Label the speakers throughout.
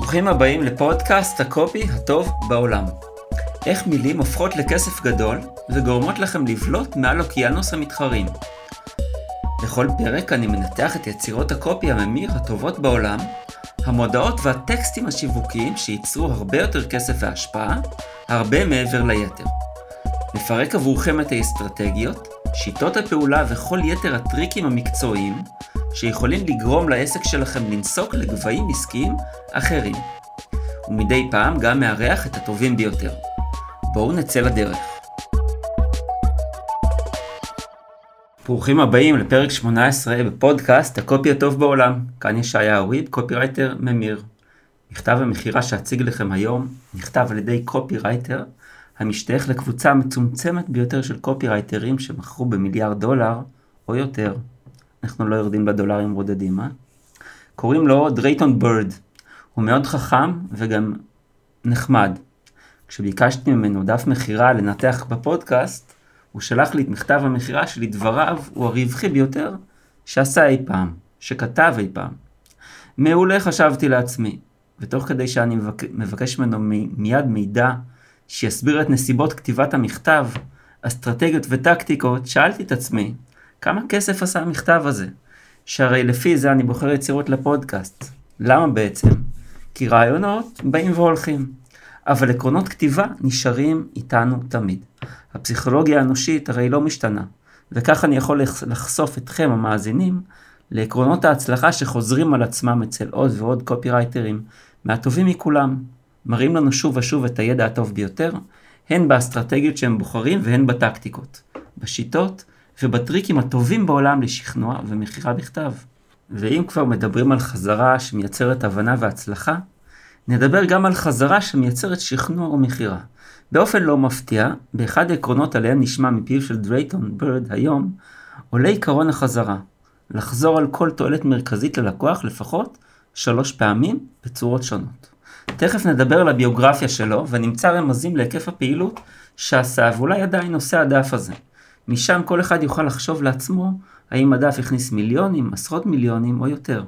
Speaker 1: ברוכים הבאים לפודקאסט הקופי הטוב בעולם. איך מילים הופכות לכסף גדול וגורמות לכם לבלוט מעל אוקיינוס המתחרים. בכל פרק אני מנתח את יצירות הקופי הממיר הטובות בעולם, המודעות והטקסטים השיווקיים שייצרו הרבה יותר כסף והשפעה, הרבה מעבר ליתר. נפרק עבורכם את האסטרטגיות, שיטות הפעולה וכל יתר הטריקים המקצועיים שיכולים לגרום לעסק שלכם לנסוק לגבהים עסקיים אחרים. ומדי פעם גם מארח את הטובים ביותר. בואו נצא לדרך. ברוכים הבאים לפרק 18 בפודקאסט הקופי הטוב בעולם. כאן ישעיהו ריב, קופירייטר ממיר. מכתב המכירה שאציג לכם היום נכתב על ידי קופירייטר המשתייך לקבוצה המצומצמת ביותר של קופירייטרים שמכרו במיליארד דולר או יותר. אנחנו לא יורדים בדולרים בודדים, אה? קוראים לו דרייטון ברד. הוא מאוד חכם וגם נחמד. כשביקשתי ממנו דף מכירה לנתח בפודקאסט, הוא שלח לי את מכתב המכירה שלדבריו הוא הרווחי ביותר שעשה אי פעם, שכתב אי פעם. מעולה חשבתי לעצמי, ותוך כדי שאני מבק... מבקש ממנו מיד מידע שיסביר את נסיבות כתיבת המכתב, אסטרטגיות וטקטיקות, שאלתי את עצמי, כמה כסף עשה המכתב הזה? שהרי לפי זה אני בוחר יצירות לפודקאסט. למה בעצם? כי רעיונות באים והולכים, אבל עקרונות כתיבה נשארים איתנו תמיד. הפסיכולוגיה האנושית הרי לא משתנה, וכך אני יכול לחשוף אתכם המאזינים לעקרונות ההצלחה שחוזרים על עצמם אצל עוד ועוד קופירייטרים, מהטובים מכולם, מראים לנו שוב ושוב את הידע הטוב ביותר, הן באסטרטגיות שהם בוחרים והן בטקטיקות, בשיטות ובטריקים הטובים בעולם לשכנוע ומכירה בכתב. ואם כבר מדברים על חזרה שמייצרת הבנה והצלחה, נדבר גם על חזרה שמייצרת שכנוע ומכירה. באופן לא מפתיע, באחד העקרונות עליהם נשמע מפיו של דרייטון ברד היום, עולה עיקרון החזרה, לחזור על כל תועלת מרכזית ללקוח לפחות שלוש פעמים בצורות שונות. תכף נדבר על הביוגרפיה שלו ונמצא רמזים להיקף הפעילות שעשה ואולי עדיין עושה הדף הזה. משם כל אחד יוכל לחשוב לעצמו האם הדף הכניס מיליונים, עשרות מיליונים או יותר.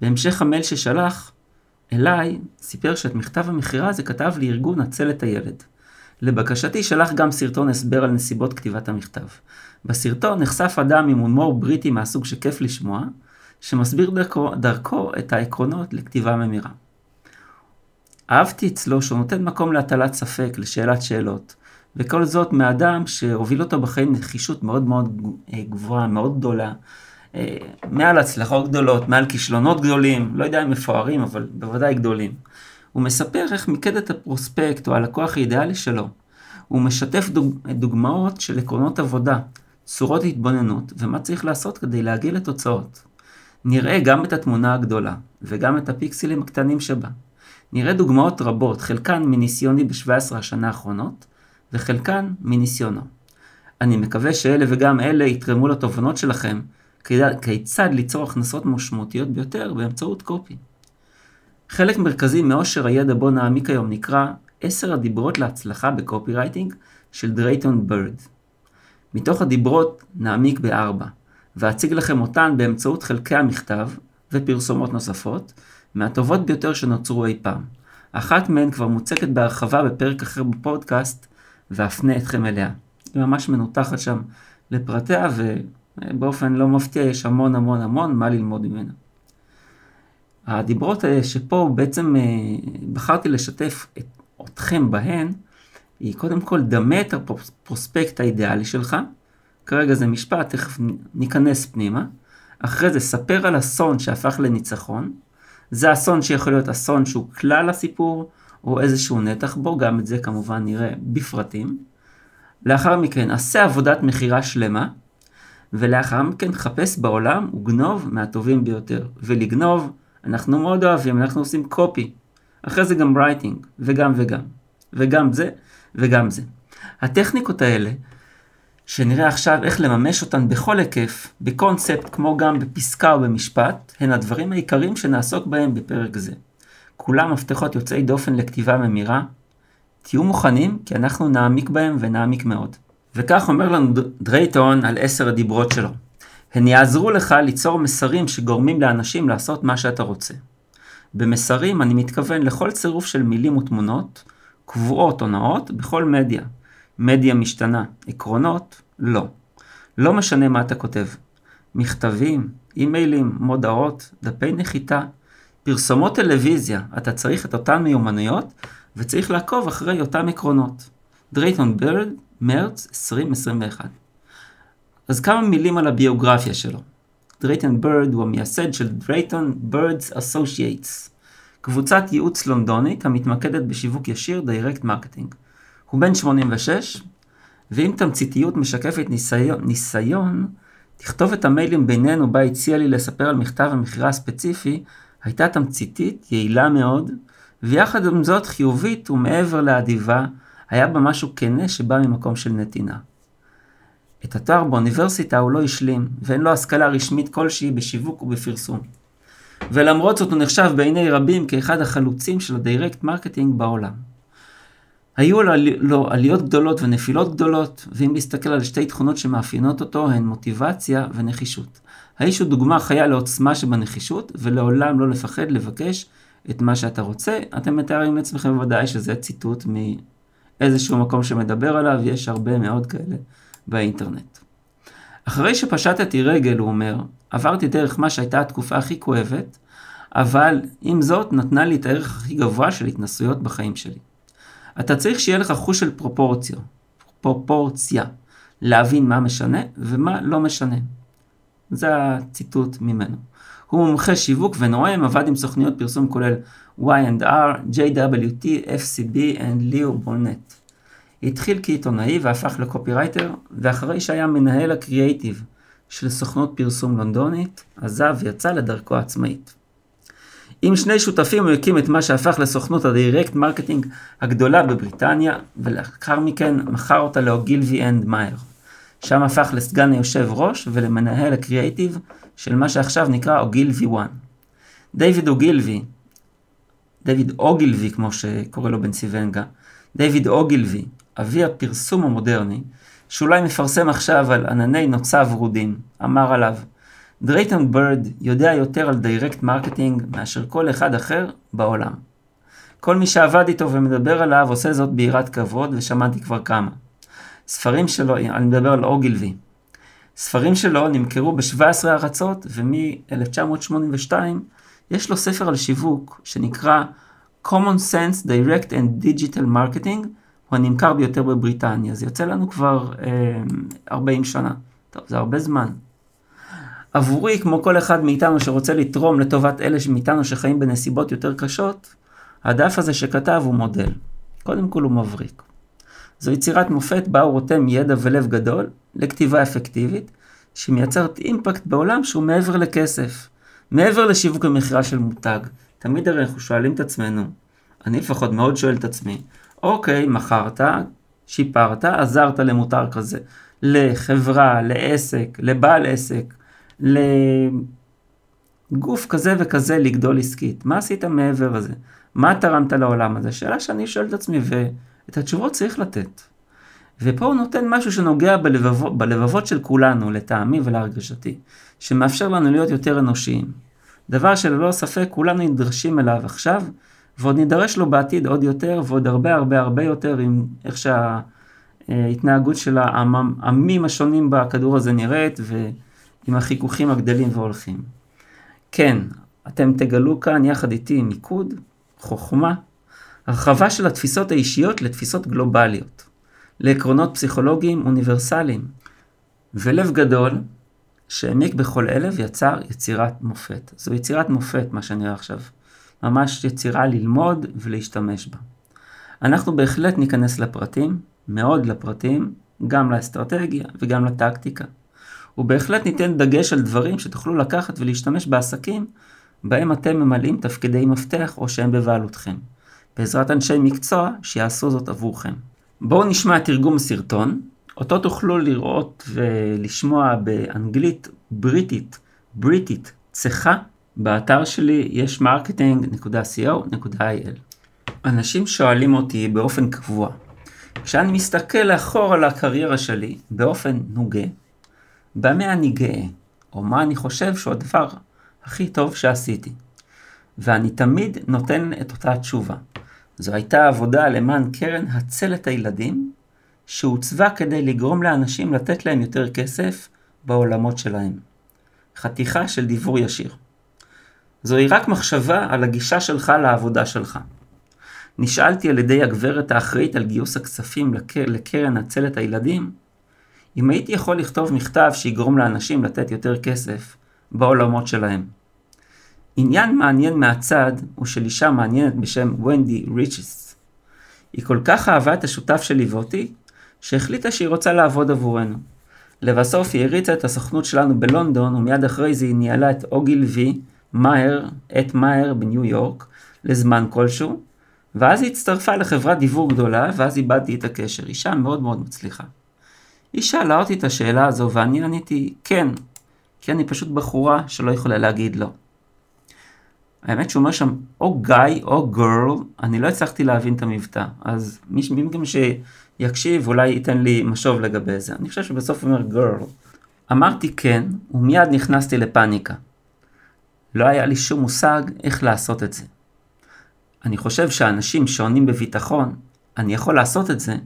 Speaker 1: בהמשך המייל ששלח אליי, סיפר שאת מכתב המכירה הזה כתב לארגון הצל את הילד. לבקשתי שלח גם סרטון הסבר על נסיבות כתיבת המכתב. בסרטון נחשף אדם עם הומור בריטי מהסוג שכיף לשמוע, שמסביר דרכו, דרכו את העקרונות לכתיבה ממירה. אהבתי אצלו שהוא נותן מקום להטלת ספק, לשאלת שאלות, וכל זאת מאדם שהוביל אותו בחיים נחישות מאוד מאוד אה, גבוהה, מאוד גדולה, אה, מעל הצלחות גדולות, מעל כישלונות גדולים, לא יודע אם מפוארים, אבל בוודאי גדולים. הוא מספר איך מיקד את הפרוספקט או הלקוח האידיאלי שלו. הוא משתף דוג... דוגמאות של עקרונות עבודה, צורות התבוננות, ומה צריך לעשות כדי להגיע לתוצאות. נראה גם את התמונה הגדולה, וגם את הפיקסלים הקטנים שבה. נראה דוגמאות רבות, חלקן מניסיוני ב-17 השנה האחרונות, וחלקן מניסיונו. אני מקווה שאלה וגם אלה יתרמו לתובנות שלכם כיצד ליצור הכנסות משמעותיות ביותר באמצעות קופי. חלק מרכזי מאושר הידע בו נעמיק היום נקרא עשר הדיברות להצלחה בקופי רייטינג של דרייטון ברד. מתוך הדיברות נעמיק בארבע, ואציג לכם אותן באמצעות חלקי המכתב ופרסומות נוספות, מהטובות ביותר שנוצרו אי פעם. אחת מהן כבר מוצקת בהרחבה בפרק אחר בפודקאסט, ואפנה אתכם אליה. היא ממש מנותחת שם לפרטיה, ובאופן לא מפתיע יש המון המון המון מה ללמוד ממנה. הדיברות שפה בעצם אה, בחרתי לשתף את, אתכם בהן, היא קודם כל דמה את הפרוספקט האידיאלי שלך, כרגע זה משפט, תכף ניכנס פנימה, אחרי זה ספר על אסון שהפך לניצחון, זה אסון שיכול להיות אסון שהוא כלל הסיפור, או איזשהו נתח בו, גם את זה כמובן נראה בפרטים. לאחר מכן, עשה עבודת מכירה שלמה, ולאחר מכן חפש בעולם וגנוב מהטובים ביותר. ולגנוב, אנחנו מאוד אוהבים, אנחנו עושים קופי. אחרי זה גם רייטינג, וגם וגם. וגם זה, וגם זה. הטכניקות האלה, שנראה עכשיו איך לממש אותן בכל היקף, בקונספט כמו גם בפסקה או במשפט, הן הדברים העיקריים שנעסוק בהם בפרק זה. כולם מפתחות יוצאי דופן לכתיבה ממירה. תהיו מוכנים, כי אנחנו נעמיק בהם ונעמיק מאוד. וכך אומר לנו דרייטון על עשר הדיברות שלו. הן יעזרו לך ליצור מסרים שגורמים לאנשים לעשות מה שאתה רוצה. במסרים אני מתכוון לכל צירוף של מילים ותמונות, קבועות או נאות, בכל מדיה. מדיה משתנה, עקרונות, לא. לא משנה מה אתה כותב. מכתבים, אימיילים, מודעות, דפי נחיתה, פרסומות טלוויזיה, אתה צריך את אותן מיומנויות וצריך לעקוב אחרי אותם עקרונות. דרייטון ברד, מרץ 2021. אז כמה מילים על הביוגרפיה שלו. דרייטון ברד הוא המייסד של דרייטון ברדס אסושייטס, קבוצת ייעוץ לונדונית המתמקדת בשיווק ישיר direct marketing. הוא בן 86, ואם תמציתיות משקפת ניסיון, ניסיון, תכתובת המיילים בינינו בה הציע לי לספר על מכתב המכירה הספציפי, הייתה תמציתית, יעילה מאוד, ויחד עם זאת חיובית ומעבר לאדיבה, היה בה משהו כנה שבא ממקום של נתינה. את התואר באוניברסיטה הוא לא השלים, ואין לו השכלה רשמית כלשהי בשיווק ובפרסום. ולמרות זאת הוא נחשב בעיני רבים כאחד החלוצים של ה direct marketing בעולם. היו לו עליות גדולות ונפילות גדולות, ואם להסתכל על שתי תכונות שמאפיינות אותו, הן מוטיבציה ונחישות. האיש הוא דוגמה חיה לעוצמה שבנחישות, ולעולם לא לפחד לבקש את מה שאתה רוצה. אתם מתארים לעצמכם בוודאי שזה ציטוט מאיזשהו מקום שמדבר עליו, יש הרבה מאוד כאלה באינטרנט. אחרי שפשטתי רגל, הוא אומר, עברתי דרך מה שהייתה התקופה הכי כואבת, אבל עם זאת נתנה לי את הערך הכי גבוה של התנסויות בחיים שלי. אתה צריך שיהיה לך חוש של פרופורציה, פרופורציה, להבין מה משנה ומה לא משנה. זה הציטוט ממנו. הוא מומחה שיווק ונואם, עבד עם סוכניות פרסום כולל Y&R, JWT, FCB וליאו ברנט. התחיל כעיתונאי והפך לקופירייטר, ואחרי שהיה מנהל הקריאייטיב של סוכנות פרסום לונדונית, עזב ויצא לדרכו העצמאית. עם שני שותפים הוא הקים את מה שהפך לסוכנות ה direct marketing הגדולה בבריטניה, ולאחר מכן מכר אותה לאוגילבי אנד מאת'ר. שם הפך לסגן היושב ראש ולמנהל הקריאייטיב של מה שעכשיו נקרא אוגילבי 1. דיוויד אוגילבי, דיוויד אוגילבי כמו שקורא לו בנסיוונגה, דיוויד אוגילבי, אבי הפרסום המודרני, שאולי מפרסם עכשיו על ענני נוצה ורודים, אמר עליו, דרייטון ברד יודע יותר על direct marketing מאשר כל אחד אחר בעולם. כל מי שעבד איתו ומדבר עליו עושה זאת ביראת כבוד, ושמעתי כבר כמה. ספרים שלו, אני מדבר על אוגילבי. ספרים שלו נמכרו ב-17 ארצות, ומ-1982 יש לו ספר על שיווק שנקרא Common Sense Direct and Digital Marketing, הוא הנמכר ביותר בבריטניה. זה יוצא לנו כבר אה, 40 שנה. טוב, זה הרבה זמן. עבורי, כמו כל אחד מאיתנו שרוצה לתרום לטובת אלה מאיתנו שחיים בנסיבות יותר קשות, הדף הזה שכתב הוא מודל. קודם כל הוא מבריק. זו יצירת מופת בה הוא רותם ידע ולב גדול לכתיבה אפקטיבית, שמייצרת אימפקט בעולם שהוא מעבר לכסף, מעבר לשיווק ומכירה של מותג. תמיד הרי אנחנו שואלים את עצמנו, אני לפחות מאוד שואל את עצמי, אוקיי, מכרת, שיפרת, עזרת למותג כזה, לחברה, לעסק, לבעל עסק, לגוף כזה וכזה לגדול עסקית. מה עשית מעבר לזה? מה תרמת לעולם הזה? שאלה שאני שואל את עצמי, ואת התשובות צריך לתת. ופה הוא נותן משהו שנוגע בלבבות, בלבבות של כולנו, לטעמי ולהרגשתי, שמאפשר לנו להיות יותר אנושיים. דבר שללא ספק כולנו נדרשים אליו עכשיו, ועוד נידרש לו בעתיד עוד יותר, ועוד הרבה הרבה הרבה יותר עם איך שההתנהגות של העמים השונים בכדור הזה נראית, ועם החיכוכים הגדלים והולכים. כן, אתם תגלו כאן יחד איתי מיקוד, חוכמה, הרחבה של התפיסות האישיות לתפיסות גלובליות, לעקרונות פסיכולוגיים אוניברסליים, ולב גדול שהעמיק בכל אלה ויצר יצירת מופת. זו יצירת מופת, מה שאני רואה עכשיו. ממש יצירה ללמוד ולהשתמש בה. אנחנו בהחלט ניכנס לפרטים, מאוד לפרטים, גם לאסטרטגיה וגם לטקטיקה. ובהחלט ניתן דגש על דברים שתוכלו לקחת ולהשתמש בעסקים בהם אתם ממלאים תפקידי מפתח או שהם בבעלותכם, בעזרת אנשי מקצוע שיעשו זאת עבורכם. בואו נשמע תרגום הסרטון, אותו תוכלו לראות ולשמוע באנגלית בריטית, בריטית, צחה, באתר שלי יש marketing.co.il. אנשים שואלים אותי באופן קבוע, כשאני מסתכל לאחור על הקריירה שלי באופן נוגה, במה אני גאה, או מה אני חושב שהוא הדבר הכי טוב שעשיתי. ואני תמיד נותן את אותה תשובה. זו הייתה עבודה למען קרן הצלת הילדים, שהוצבה כדי לגרום לאנשים לתת להם יותר כסף בעולמות שלהם. חתיכה של דיבור ישיר. זוהי רק מחשבה על הגישה שלך לעבודה שלך. נשאלתי על ידי הגברת האחראית על גיוס הכספים לקר... לקרן הצלת הילדים, אם הייתי יכול לכתוב מכתב שיגרום לאנשים לתת יותר כסף בעולמות שלהם. עניין מעניין מהצד הוא של אישה מעניינת בשם ונדי ריצ'ס. היא כל כך אהבה את השותף שלי ואותי, שהחליטה שהיא רוצה לעבוד עבורנו. לבסוף היא הריצה את הסוכנות שלנו בלונדון, ומיד אחרי זה היא ניהלה את אוגיל וי מאייר, את מאייר בניו יורק, לזמן כלשהו, ואז היא הצטרפה לחברת דיוור גדולה, ואז איבדתי את הקשר. אישה מאוד מאוד מצליחה. היא שאלה אותי את השאלה הזו, ואני עניתי כן, כי אני פשוט בחורה שלא יכולה להגיד לא. האמת שהוא אומר שם או גיא או גרל, אני לא הצלחתי להבין את המבטא, אז מי, גם שיקשיב אולי ייתן לי משוב לגבי זה. אני חושב שבסוף הוא אומר גרל. אמרתי כן, ומיד נכנסתי לפאניקה. לא היה לי שום מושג איך לעשות את זה. אני חושב שהאנשים שעונים בביטחון, אני יכול לעשות את זה,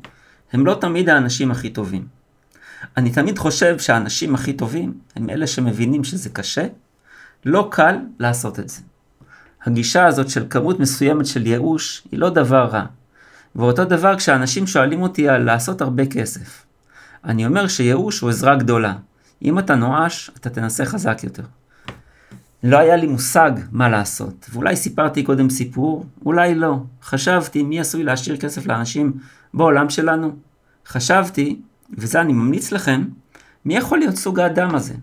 Speaker 1: הם לא תמיד האנשים הכי טובים. אני תמיד חושב שהאנשים הכי טובים הם אלה שמבינים שזה קשה, לא קל לעשות את זה. הגישה הזאת של כמות מסוימת של ייאוש היא לא דבר רע. ואותו דבר כשאנשים שואלים אותי על לעשות הרבה כסף. אני אומר שייאוש הוא עזרה גדולה. אם אתה נואש, אתה תנסה חזק יותר. לא היה לי מושג מה לעשות, ואולי סיפרתי קודם סיפור, אולי לא. חשבתי מי עשוי להשאיר כסף לאנשים בעולם שלנו. חשבתי, וזה אני ממליץ לכם, מי יכול להיות סוג האדם הזה?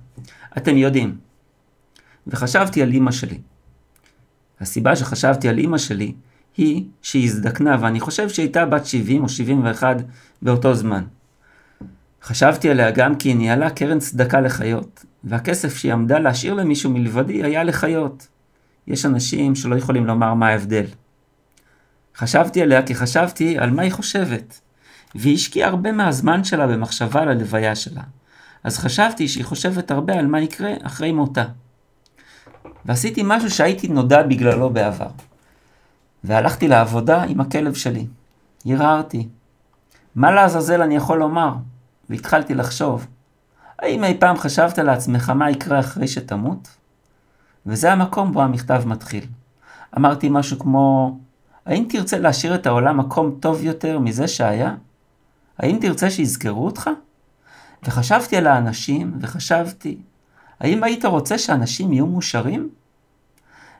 Speaker 1: אתם יודעים. וחשבתי על אמא שלי. הסיבה שחשבתי על אמא שלי היא שהיא הזדקנה, ואני חושב שהיא הייתה בת 70 או 71 באותו זמן. חשבתי עליה גם כי היא ניהלה קרן צדקה לחיות, והכסף שהיא עמדה להשאיר למישהו מלבדי היה לחיות. יש אנשים שלא יכולים לומר מה ההבדל. חשבתי עליה כי חשבתי על מה היא חושבת, והיא השקיעה הרבה מהזמן שלה במחשבה על הלוויה שלה. אז חשבתי שהיא חושבת הרבה על מה יקרה אחרי מותה. ועשיתי משהו שהייתי נודע בגללו בעבר. והלכתי לעבודה עם הכלב שלי. הרהרתי. מה לעזאזל אני יכול לומר? והתחלתי לחשוב. האם אי פעם חשבת לעצמך מה יקרה אחרי שתמות? וזה המקום בו המכתב מתחיל. אמרתי משהו כמו, האם תרצה להשאיר את העולם מקום טוב יותר מזה שהיה? האם תרצה שיזכרו אותך? וחשבתי על האנשים, וחשבתי, האם היית רוצה שאנשים יהיו מאושרים?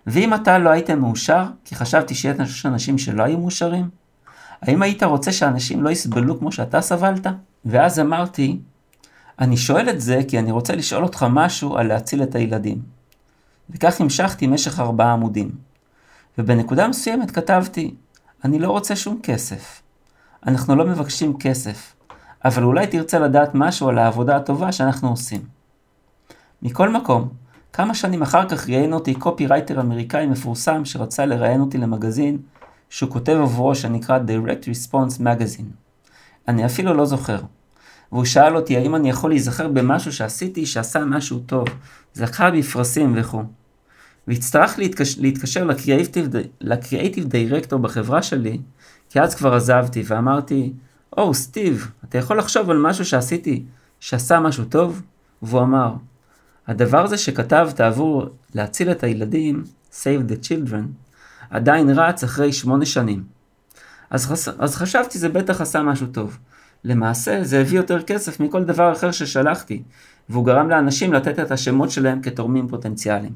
Speaker 1: ואם אתה לא היית מאושר, כי חשבתי שיש אנשים שלא היו מאושרים? האם היית רוצה שאנשים לא יסבלו כמו שאתה סבלת? ואז אמרתי, אני שואל את זה כי אני רוצה לשאול אותך משהו על להציל את הילדים. וכך המשכתי משך ארבעה עמודים. ובנקודה מסוימת כתבתי, אני לא רוצה שום כסף. אנחנו לא מבקשים כסף, אבל אולי תרצה לדעת משהו על העבודה הטובה שאנחנו עושים. מכל מקום, כמה שנים אחר כך ראיין אותי קופי-רייטר אמריקאי מפורסם שרצה לראיין אותי למגזין שהוא כותב עבורו שנקרא Direct Response Magazine. אני אפילו לא זוכר. והוא שאל אותי האם אני יכול להיזכר במשהו שעשיתי שעשה משהו טוב, זכה בפרסים וכו'. והצטרכתי להתקשר, להתקשר ל creative director בחברה שלי, כי אז כבר עזבתי ואמרתי, או, oh, סטיב, אתה יכול לחשוב על משהו שעשיתי שעשה משהו טוב? והוא אמר, הדבר הזה שכתבת עבור להציל את הילדים, Save the Children, עדיין רץ אחרי שמונה שנים. אז, חס... אז חשבתי זה בטח עשה משהו טוב. למעשה זה הביא יותר כסף מכל דבר אחר ששלחתי, והוא גרם לאנשים לתת את השמות שלהם כתורמים פוטנציאליים.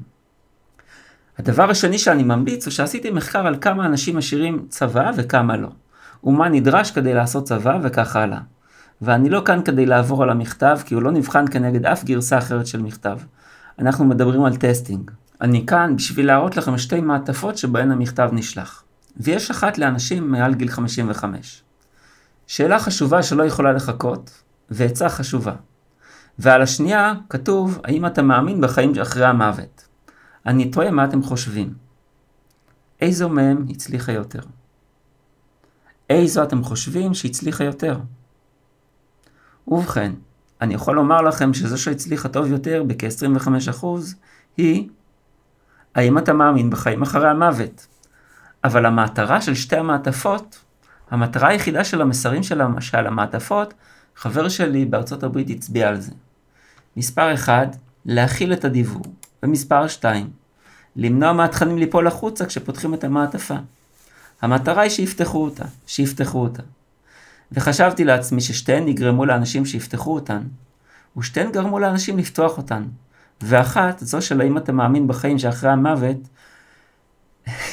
Speaker 1: הדבר השני שאני ממליץ הוא שעשיתי מחקר על כמה אנשים משאירים צבא וכמה לא, ומה נדרש כדי לעשות צבא וכך הלאה. ואני לא כאן כדי לעבור על המכתב, כי הוא לא נבחן כנגד אף גרסה אחרת של מכתב. אנחנו מדברים על טסטינג. אני כאן בשביל להראות לכם שתי מעטפות שבהן המכתב נשלח. ויש אחת לאנשים מעל גיל 55. שאלה חשובה שלא יכולה לחכות, ועצה חשובה. ועל השנייה כתוב, האם אתה מאמין בחיים אחרי המוות? אני תוהה מה אתם חושבים. איזו מהם הצליחה יותר? איזו אתם חושבים שהצליחה יותר? ובכן, אני יכול לומר לכם שזו שהצליחה טוב יותר בכ-25% היא האם אתה מאמין בחיים אחרי המוות? אבל המטרה של שתי המעטפות, המטרה היחידה של המסרים של המעטפות, חבר שלי בארצות הברית הצביע על זה. מספר 1, להכיל את הדיבור. ומספר 2, למנוע מהתכנים ליפול החוצה כשפותחים את המעטפה. המטרה היא שיפתחו אותה, שיפתחו אותה. וחשבתי לעצמי ששתיהן יגרמו לאנשים שיפתחו אותן, ושתיהן גרמו לאנשים לפתוח אותן. ואחת, זו של האם אתה מאמין בחיים שאחרי המוות,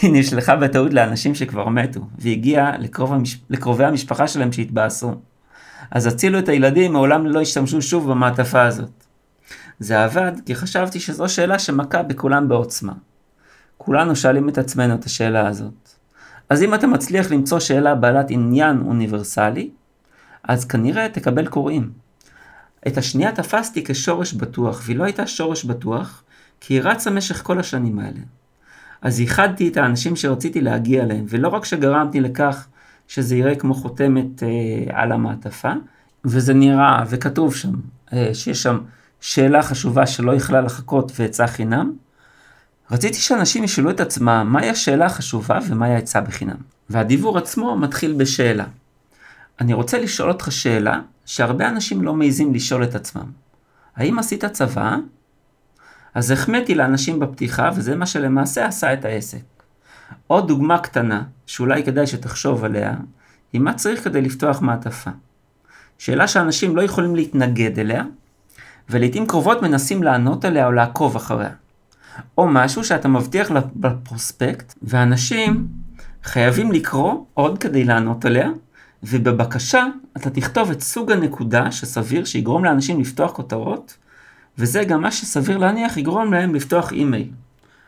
Speaker 1: היא נשלחה בטעות לאנשים שכבר מתו, והגיעה לקרוב המש... לקרובי המשפחה שלהם שהתבאסו. אז הצילו את הילדים, מעולם לא השתמשו שוב במעטפה הזאת. זה עבד כי חשבתי שזו שאלה שמכה בכולם בעוצמה. כולנו שואלים את עצמנו את השאלה הזאת. אז אם אתה מצליח למצוא שאלה בעלת עניין אוניברסלי, אז כנראה תקבל קוראים. את השנייה תפסתי כשורש בטוח, והיא לא הייתה שורש בטוח, כי היא רצה משך כל השנים האלה. אז ייחדתי את האנשים שרציתי להגיע אליהם, ולא רק שגרמתי לכך שזה יראה כמו חותמת אה, על המעטפה, וזה נראה, וכתוב שם, אה, שיש שם שאלה חשובה שלא יכלה לחכות ועצה חינם, רציתי שאנשים ישאלו את עצמם מהי השאלה החשובה ומהי העצה בחינם. והדיבור עצמו מתחיל בשאלה. אני רוצה לשאול אותך שאלה שהרבה אנשים לא מעיזים לשאול את עצמם. האם עשית צבא? אז החמאתי לאנשים בפתיחה, וזה מה שלמעשה עשה את העסק. עוד דוגמה קטנה, שאולי כדאי שתחשוב עליה, היא מה צריך כדי לפתוח מעטפה. שאלה שאנשים לא יכולים להתנגד אליה, ולעיתים קרובות מנסים לענות עליה או לעקוב אחריה. או משהו שאתה מבטיח בפרוספקט, ואנשים חייבים לקרוא עוד כדי לענות עליה, ובבקשה אתה תכתוב את סוג הנקודה שסביר שיגרום לאנשים לפתוח כותרות, וזה גם מה שסביר להניח יגרום להם לפתוח אימייל.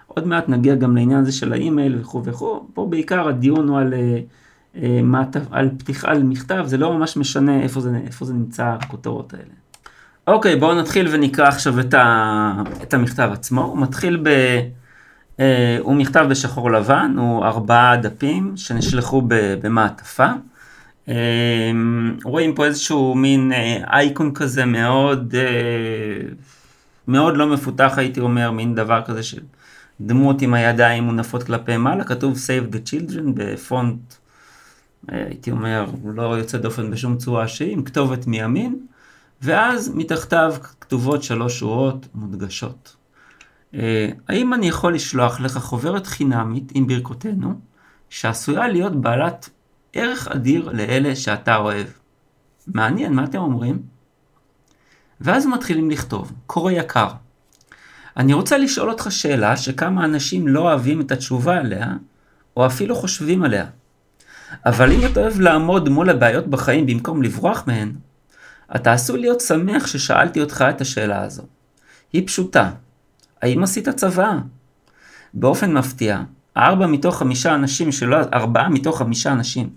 Speaker 1: עוד מעט נגיע גם לעניין הזה של האימייל וכו' וכו', פה בעיקר הדיון הוא על, אה, אה, על פתיחה, על מכתב, זה לא ממש משנה איפה זה, איפה זה נמצא הכותרות האלה. אוקיי, בואו נתחיל ונקרא עכשיו את, ה, את המכתב עצמו. הוא מתחיל ב... אה, הוא מכתב בשחור לבן, הוא ארבעה דפים שנשלחו במעטפה. אה, רואים פה איזשהו מין אה, אייקון כזה מאוד, אה, מאוד לא מפותח הייתי אומר, מין דבר כזה של דמות עם הידיים מונפות כלפי מעלה, כתוב Save the Children בפונט, אה, הייתי אומר, לא יוצא דופן בשום צורה שהיא, עם כתובת מימין. ואז מתחתיו כתובות שלוש שורות מודגשות. אה, האם אני יכול לשלוח לך חוברת חינמית עם ברכותינו, שעשויה להיות בעלת ערך אדיר לאלה שאתה אוהב? מעניין, מה אתם אומרים? ואז מתחילים לכתוב, קורא יקר. אני רוצה לשאול אותך שאלה שכמה אנשים לא אוהבים את התשובה עליה, או אפילו חושבים עליה. אבל אם אתה אוהב לעמוד מול הבעיות בחיים במקום לברוח מהן, אתה עשוי להיות שמח ששאלתי אותך את השאלה הזו. היא פשוטה. האם עשית צבא? באופן מפתיע, ארבע מתוך חמישה אנשים שלא, ארבעה מתוך חמישה אנשים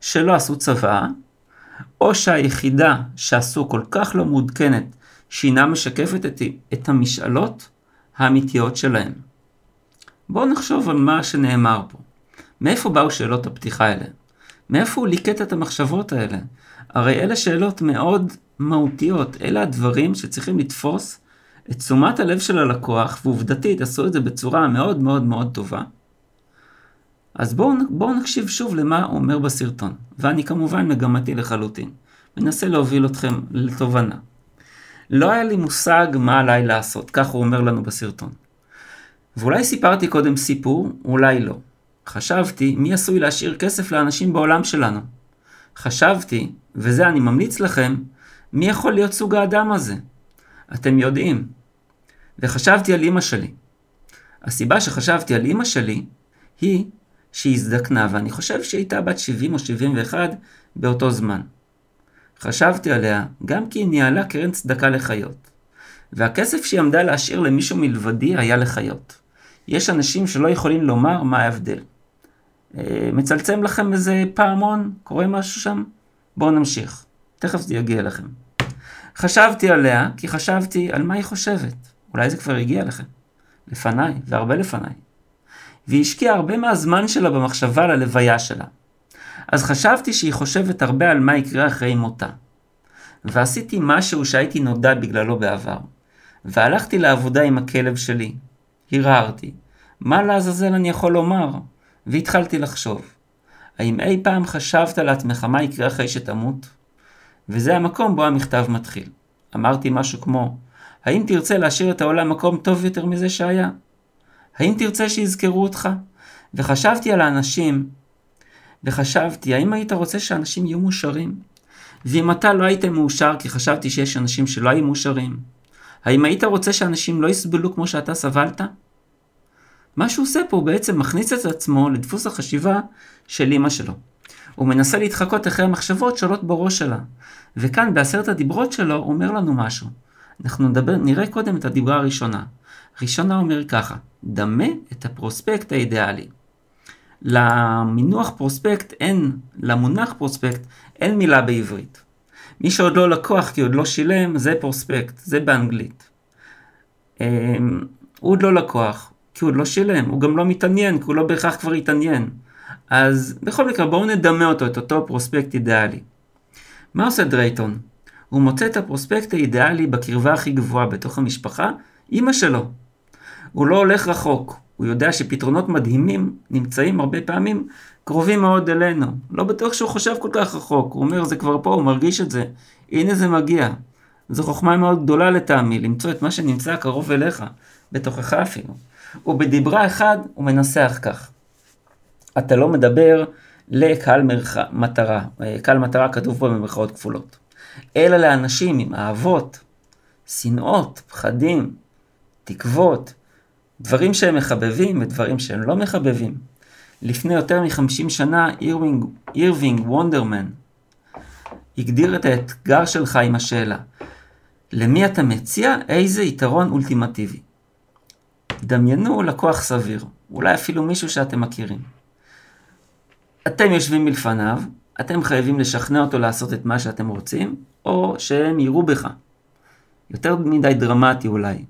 Speaker 1: שלא עשו צבא, או שהיחידה שעשו כל כך לא מעודכנת, שאינה משקפת את, את המשאלות האמיתיות שלהם. בואו נחשוב על מה שנאמר פה. מאיפה באו שאלות הפתיחה האלה? מאיפה הוא ליקט את המחשבות האלה? הרי אלה שאלות מאוד מהותיות, אלה הדברים שצריכים לתפוס את תשומת הלב של הלקוח, ועובדתית עשו את זה בצורה מאוד מאוד מאוד טובה. אז בואו בוא נקשיב שוב למה הוא אומר בסרטון, ואני כמובן מגמתי לחלוטין. מנסה להוביל אתכם לתובנה. לא היה לי מושג מה עליי לעשות, כך הוא אומר לנו בסרטון. ואולי סיפרתי קודם סיפור, אולי לא. חשבתי, מי עשוי להשאיר כסף לאנשים בעולם שלנו? חשבתי, וזה אני ממליץ לכם, מי יכול להיות סוג האדם הזה? אתם יודעים. וחשבתי על אמא שלי. הסיבה שחשבתי על אמא שלי היא שהיא הזדקנה, ואני חושב שהיא הייתה בת 70 או 71 באותו זמן. חשבתי עליה גם כי היא ניהלה קרן צדקה לחיות. והכסף שהיא עמדה להשאיר למישהו מלבדי היה לחיות. יש אנשים שלא יכולים לומר מה ההבדל. אה, מצלצם לכם איזה פעמון? קורה משהו שם? בואו נמשיך. תכף זה יגיע לכם. חשבתי עליה כי חשבתי על מה היא חושבת. אולי זה כבר הגיע לכם. לפניי, והרבה לפניי. והיא השקיעה הרבה מהזמן שלה במחשבה ללוויה שלה. אז חשבתי שהיא חושבת הרבה על מה יקרה אחרי מותה. ועשיתי משהו שהייתי נודע בגללו בעבר. והלכתי לעבודה עם הכלב שלי. הרהרתי. מה לעזאזל אני יכול לומר? והתחלתי לחשוב. האם אי פעם חשבת לעצמך מה יקרה אחרי שתמות? וזה המקום בו המכתב מתחיל. אמרתי משהו כמו, האם תרצה להשאיר את העולם מקום טוב יותר מזה שהיה? האם תרצה שיזכרו אותך? וחשבתי על האנשים, וחשבתי, האם היית רוצה שאנשים יהיו מאושרים? ואם אתה לא היית מאושר כי חשבתי שיש אנשים שלא היו מאושרים, האם היית רוצה שאנשים לא יסבלו כמו שאתה סבלת? מה שהוא עושה פה הוא בעצם מכניס את עצמו לדפוס החשיבה של אמא שלו. הוא מנסה להתחקות אחרי המחשבות שעולות בראש שלה. וכאן בעשרת הדיברות שלו הוא אומר לנו משהו. אנחנו נדבר, נראה קודם את הדיברה הראשונה. ראשונה אומר ככה, דמה את הפרוספקט האידיאלי. למינוח פרוספקט אין, למונח פרוספקט אין מילה בעברית. מי שעוד לא לקוח כי עוד לא שילם, זה פרוספקט, זה באנגלית. אמ, הוא עוד לא לקוח, כי הוא עוד לא שילם, הוא גם לא מתעניין, כי הוא לא בהכרח כבר התעניין. אז בכל מקרה בואו נדמה אותו, את אותו פרוספקט אידיאלי. מה עושה דרייטון? הוא מוצא את הפרוספקט האידיאלי בקרבה הכי גבוהה בתוך המשפחה, אמא שלו. הוא לא הולך רחוק, הוא יודע שפתרונות מדהימים נמצאים הרבה פעמים קרובים מאוד אלינו. לא בטוח שהוא חושב כל כך רחוק, הוא אומר זה כבר פה, הוא מרגיש את זה. הנה זה מגיע. זו חוכמה מאוד גדולה לטעמי, למצוא את מה שנמצא קרוב אליך, בתוכך אפילו. ובדיבר האחד הוא מנסח כך. אתה לא מדבר לקהל מרח... מטרה, קהל מטרה כתוב פה במרכאות כפולות, אלא לאנשים עם אהבות, שנאות, פחדים, תקוות, דברים שהם מחבבים ודברים שהם לא מחבבים. לפני יותר מ-50 שנה אירווינג, אירווינג וונדרמן הגדיר את האתגר שלך עם השאלה למי אתה מציע איזה יתרון אולטימטיבי? דמיינו לקוח סביר, אולי אפילו מישהו שאתם מכירים. אתם יושבים מלפניו, אתם חייבים לשכנע אותו לעשות את מה שאתם רוצים, או שהם יראו בך. יותר מדי דרמטי אולי,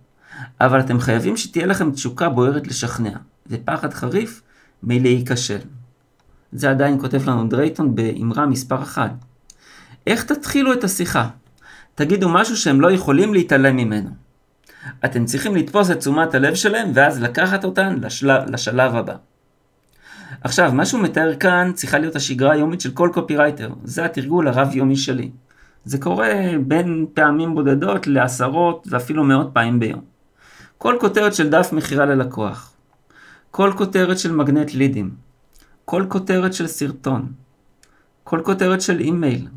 Speaker 1: אבל אתם חייבים שתהיה לכם תשוקה בוערת לשכנע, ופחד חריף מלהיכשל. זה עדיין כותב לנו דרייטון באמרה מספר 1. איך תתחילו את השיחה? תגידו משהו שהם לא יכולים להתעלם ממנו. אתם צריכים לתפוס את תשומת הלב שלהם ואז לקחת אותן לשלב, לשלב הבא. עכשיו, מה שהוא מתאר כאן צריכה להיות השגרה היומית של כל קופירייטר. זה התרגול הרב-יומי שלי. זה קורה בין פעמים בודדות לעשרות ואפילו מאות פעמים ביום. כל כותרת של דף מכירה ללקוח. כל כותרת של מגנט לידים. כל כותרת של סרטון. כל כותרת של אימייל.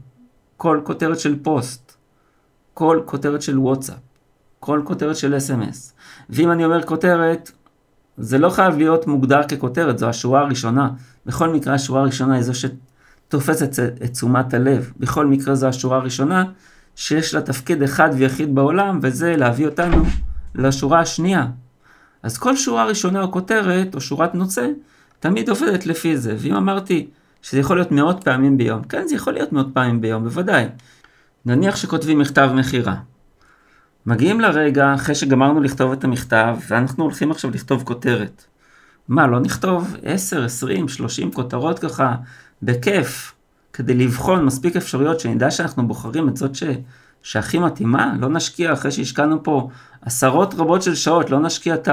Speaker 1: כל כותרת של פוסט. כל כותרת של וואטסאפ. כל כותרת של אס.אם.אס. ואם אני אומר כותרת, זה לא חייב להיות מוגדר ככותרת, זו השורה הראשונה. בכל מקרה השורה הראשונה היא זו שתופסת את תשומת הלב. בכל מקרה זו השורה הראשונה שיש לה תפקיד אחד ויחיד בעולם, וזה להביא אותנו לשורה השנייה. אז כל שורה ראשונה או כותרת, או שורת נושא, תמיד עובדת לפי זה. ואם אמרתי שזה יכול להיות מאות פעמים ביום, כן, זה יכול להיות מאות פעמים ביום, בוודאי. נניח שכותבים מכתב מכירה. מגיעים לרגע, אחרי שגמרנו לכתוב את המכתב, ואנחנו הולכים עכשיו לכתוב כותרת. מה, לא נכתוב 10, 20, 30 כותרות ככה, בכיף, כדי לבחון מספיק אפשרויות שנדע שאנחנו בוחרים את זאת ש... שהכי מתאימה? לא נשקיע, אחרי שהשקענו פה עשרות רבות של שעות, לא נשקיע את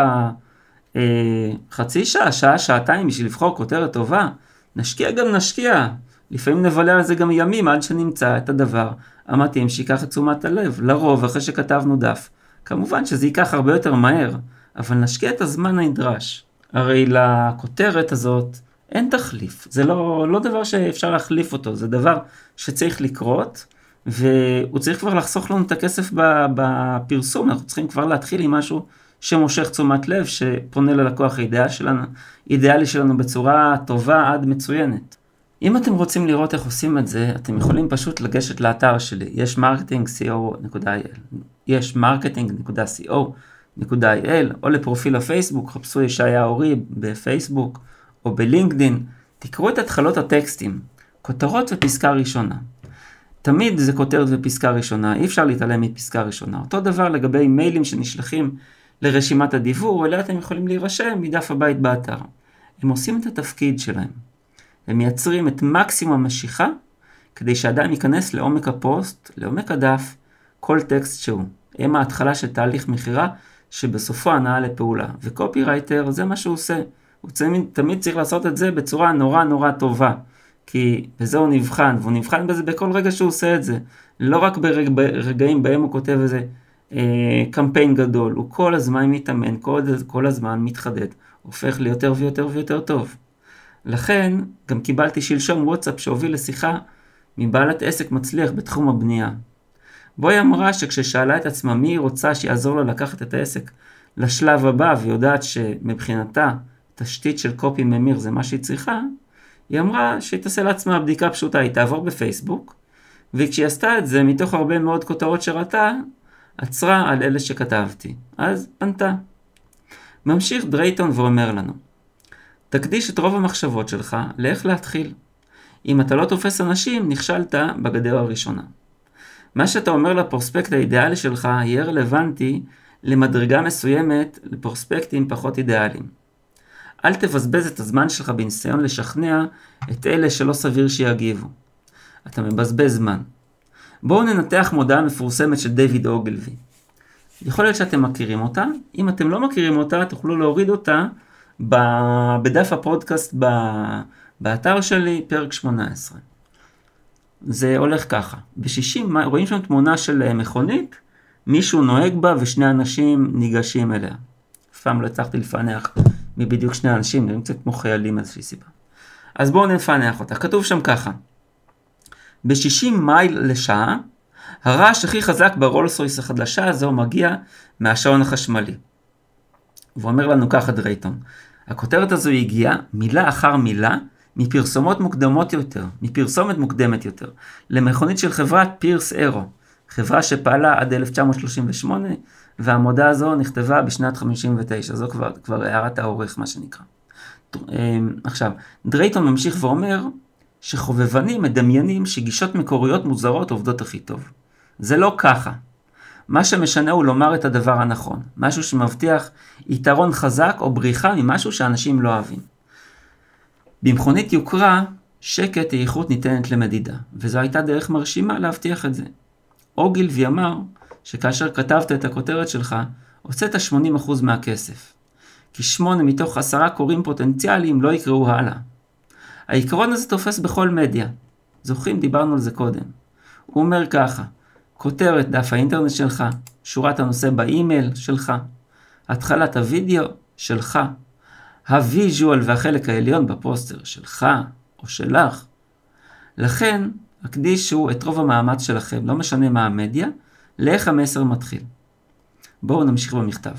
Speaker 1: החצי אה, שעה, שעה, שעתיים בשביל לבחור כותרת טובה? נשקיע גם נשקיע. לפעמים נבלה על זה גם ימים עד שנמצא את הדבר המתאים שיקח את תשומת הלב, לרוב אחרי שכתבנו דף. כמובן שזה ייקח הרבה יותר מהר, אבל נשקיע את הזמן הנדרש. הרי לכותרת הזאת אין תחליף, זה לא, לא דבר שאפשר להחליף אותו, זה דבר שצריך לקרות, והוא צריך כבר לחסוך לנו את הכסף בפרסום, אנחנו צריכים כבר להתחיל עם משהו שמושך תשומת לב, שפונה ללקוח האידיאלי שלנו, אידיאלי שלנו בצורה טובה עד מצוינת. אם אתם רוצים לראות איך עושים את זה, אתם יכולים פשוט לגשת לאתר שלי, יש marketing.co.il, יש marketing.co.il, או לפרופיל הפייסבוק, חפשו ישעיה אורי בפייסבוק, או בלינקדין, תקראו את התחלות הטקסטים, כותרות ופסקה ראשונה. תמיד זה כותרת ופסקה ראשונה, אי אפשר להתעלם מפסקה ראשונה. אותו דבר לגבי מיילים שנשלחים לרשימת הדיוור, אליה אתם יכולים להירשם מדף הבית באתר. הם עושים את התפקיד שלהם. הם מייצרים את מקסימום המשיכה, כדי שאדם ייכנס לעומק הפוסט, לעומק הדף, כל טקסט שהוא. הם ההתחלה של תהליך מכירה שבסופו הנעה לפעולה. וקופירייטר זה מה שהוא עושה. הוא תמיד, תמיד צריך לעשות את זה בצורה נורא נורא טובה. כי בזה הוא נבחן, והוא נבחן בזה בכל רגע שהוא עושה את זה. לא רק ברג, ברגעים בהם הוא כותב איזה אה, קמפיין גדול, הוא כל הזמן מתאמן, כל, כל הזמן מתחדד, הופך ליותר ויותר ויותר טוב. לכן, גם קיבלתי שלשום וואטסאפ שהוביל לשיחה מבעלת עסק מצליח בתחום הבנייה. בו היא אמרה שכששאלה את עצמה מי היא רוצה שיעזור לה לקחת את העסק לשלב הבא, ויודעת שמבחינתה תשתית של קופי ממיר זה מה שהיא צריכה, היא אמרה שהיא תעשה לעצמה בדיקה פשוטה, היא תעבור בפייסבוק, וכשהיא עשתה את זה, מתוך הרבה מאוד כותרות שראתה, עצרה על אלה שכתבתי. אז פנתה. ממשיך דרייטון ואומר לנו, תקדיש את רוב המחשבות שלך לאיך להתחיל. אם אתה לא תופס אנשים, נכשלת בגדר הראשונה. מה שאתה אומר לפרוספקט האידיאלי שלך יהיה רלוונטי למדרגה מסוימת לפרוספקטים פחות אידיאליים. אל תבזבז את הזמן שלך בניסיון לשכנע את אלה שלא סביר שיגיבו. אתה מבזבז זמן. בואו ננתח מודעה מפורסמת של דיוויד אוגלווי. יכול להיות שאתם מכירים אותה, אם אתם לא מכירים אותה תוכלו להוריד אותה בדף הפודקאסט באתר שלי, פרק 18. זה הולך ככה, ב-60 רואים שם תמונה של אה, מכונית, מישהו נוהג בה ושני אנשים ניגשים אליה. אף פעם לא הצלחתי לפענח מבדיוק שני אנשים, נראים קצת כמו חיילים איזושהי סיבה. אז בואו נפענח אותה, כתוב שם ככה, ב-60 מייל לשעה, הרעש הכי חזק ברולס החדשה הזו מגיע מהשעון החשמלי. והוא אומר לנו ככה דרייטון, הכותרת הזו הגיעה מילה אחר מילה מפרסומות מוקדמות יותר, מפרסומת מוקדמת יותר, למכונית של חברת פירס אירו, חברה שפעלה עד 1938, והמודעה הזו נכתבה בשנת 59, זו כבר, כבר הערת העורך מה שנקרא. אמ, עכשיו, דרייטון ממשיך ואומר שחובבנים מדמיינים שגישות מקוריות מוזרות עובדות הכי טוב. זה לא ככה. מה שמשנה הוא לומר את הדבר הנכון, משהו שמבטיח יתרון חזק או בריחה ממשהו שאנשים לא אוהבים. במכונית יוקרה, שקט היא איכות ניתנת למדידה, וזו הייתה דרך מרשימה להבטיח את זה. אוגילבי אמר שכאשר כתבת את הכותרת שלך, הוצאת 80% מהכסף. כי שמונה מתוך עשרה קוראים פוטנציאליים לא יקראו הלאה. העיקרון הזה תופס בכל מדיה. זוכרים? דיברנו על זה קודם. הוא אומר ככה, כותרת דף האינטרנט שלך, שורת הנושא באימייל שלך, התחלת הוידאו שלך, ה visual והחלק העליון בפוסטר שלך או שלך. לכן, הקדישו את רוב המאמץ שלכם, לא משנה מה המדיה, לאיך המסר מתחיל. בואו נמשיך במכתב.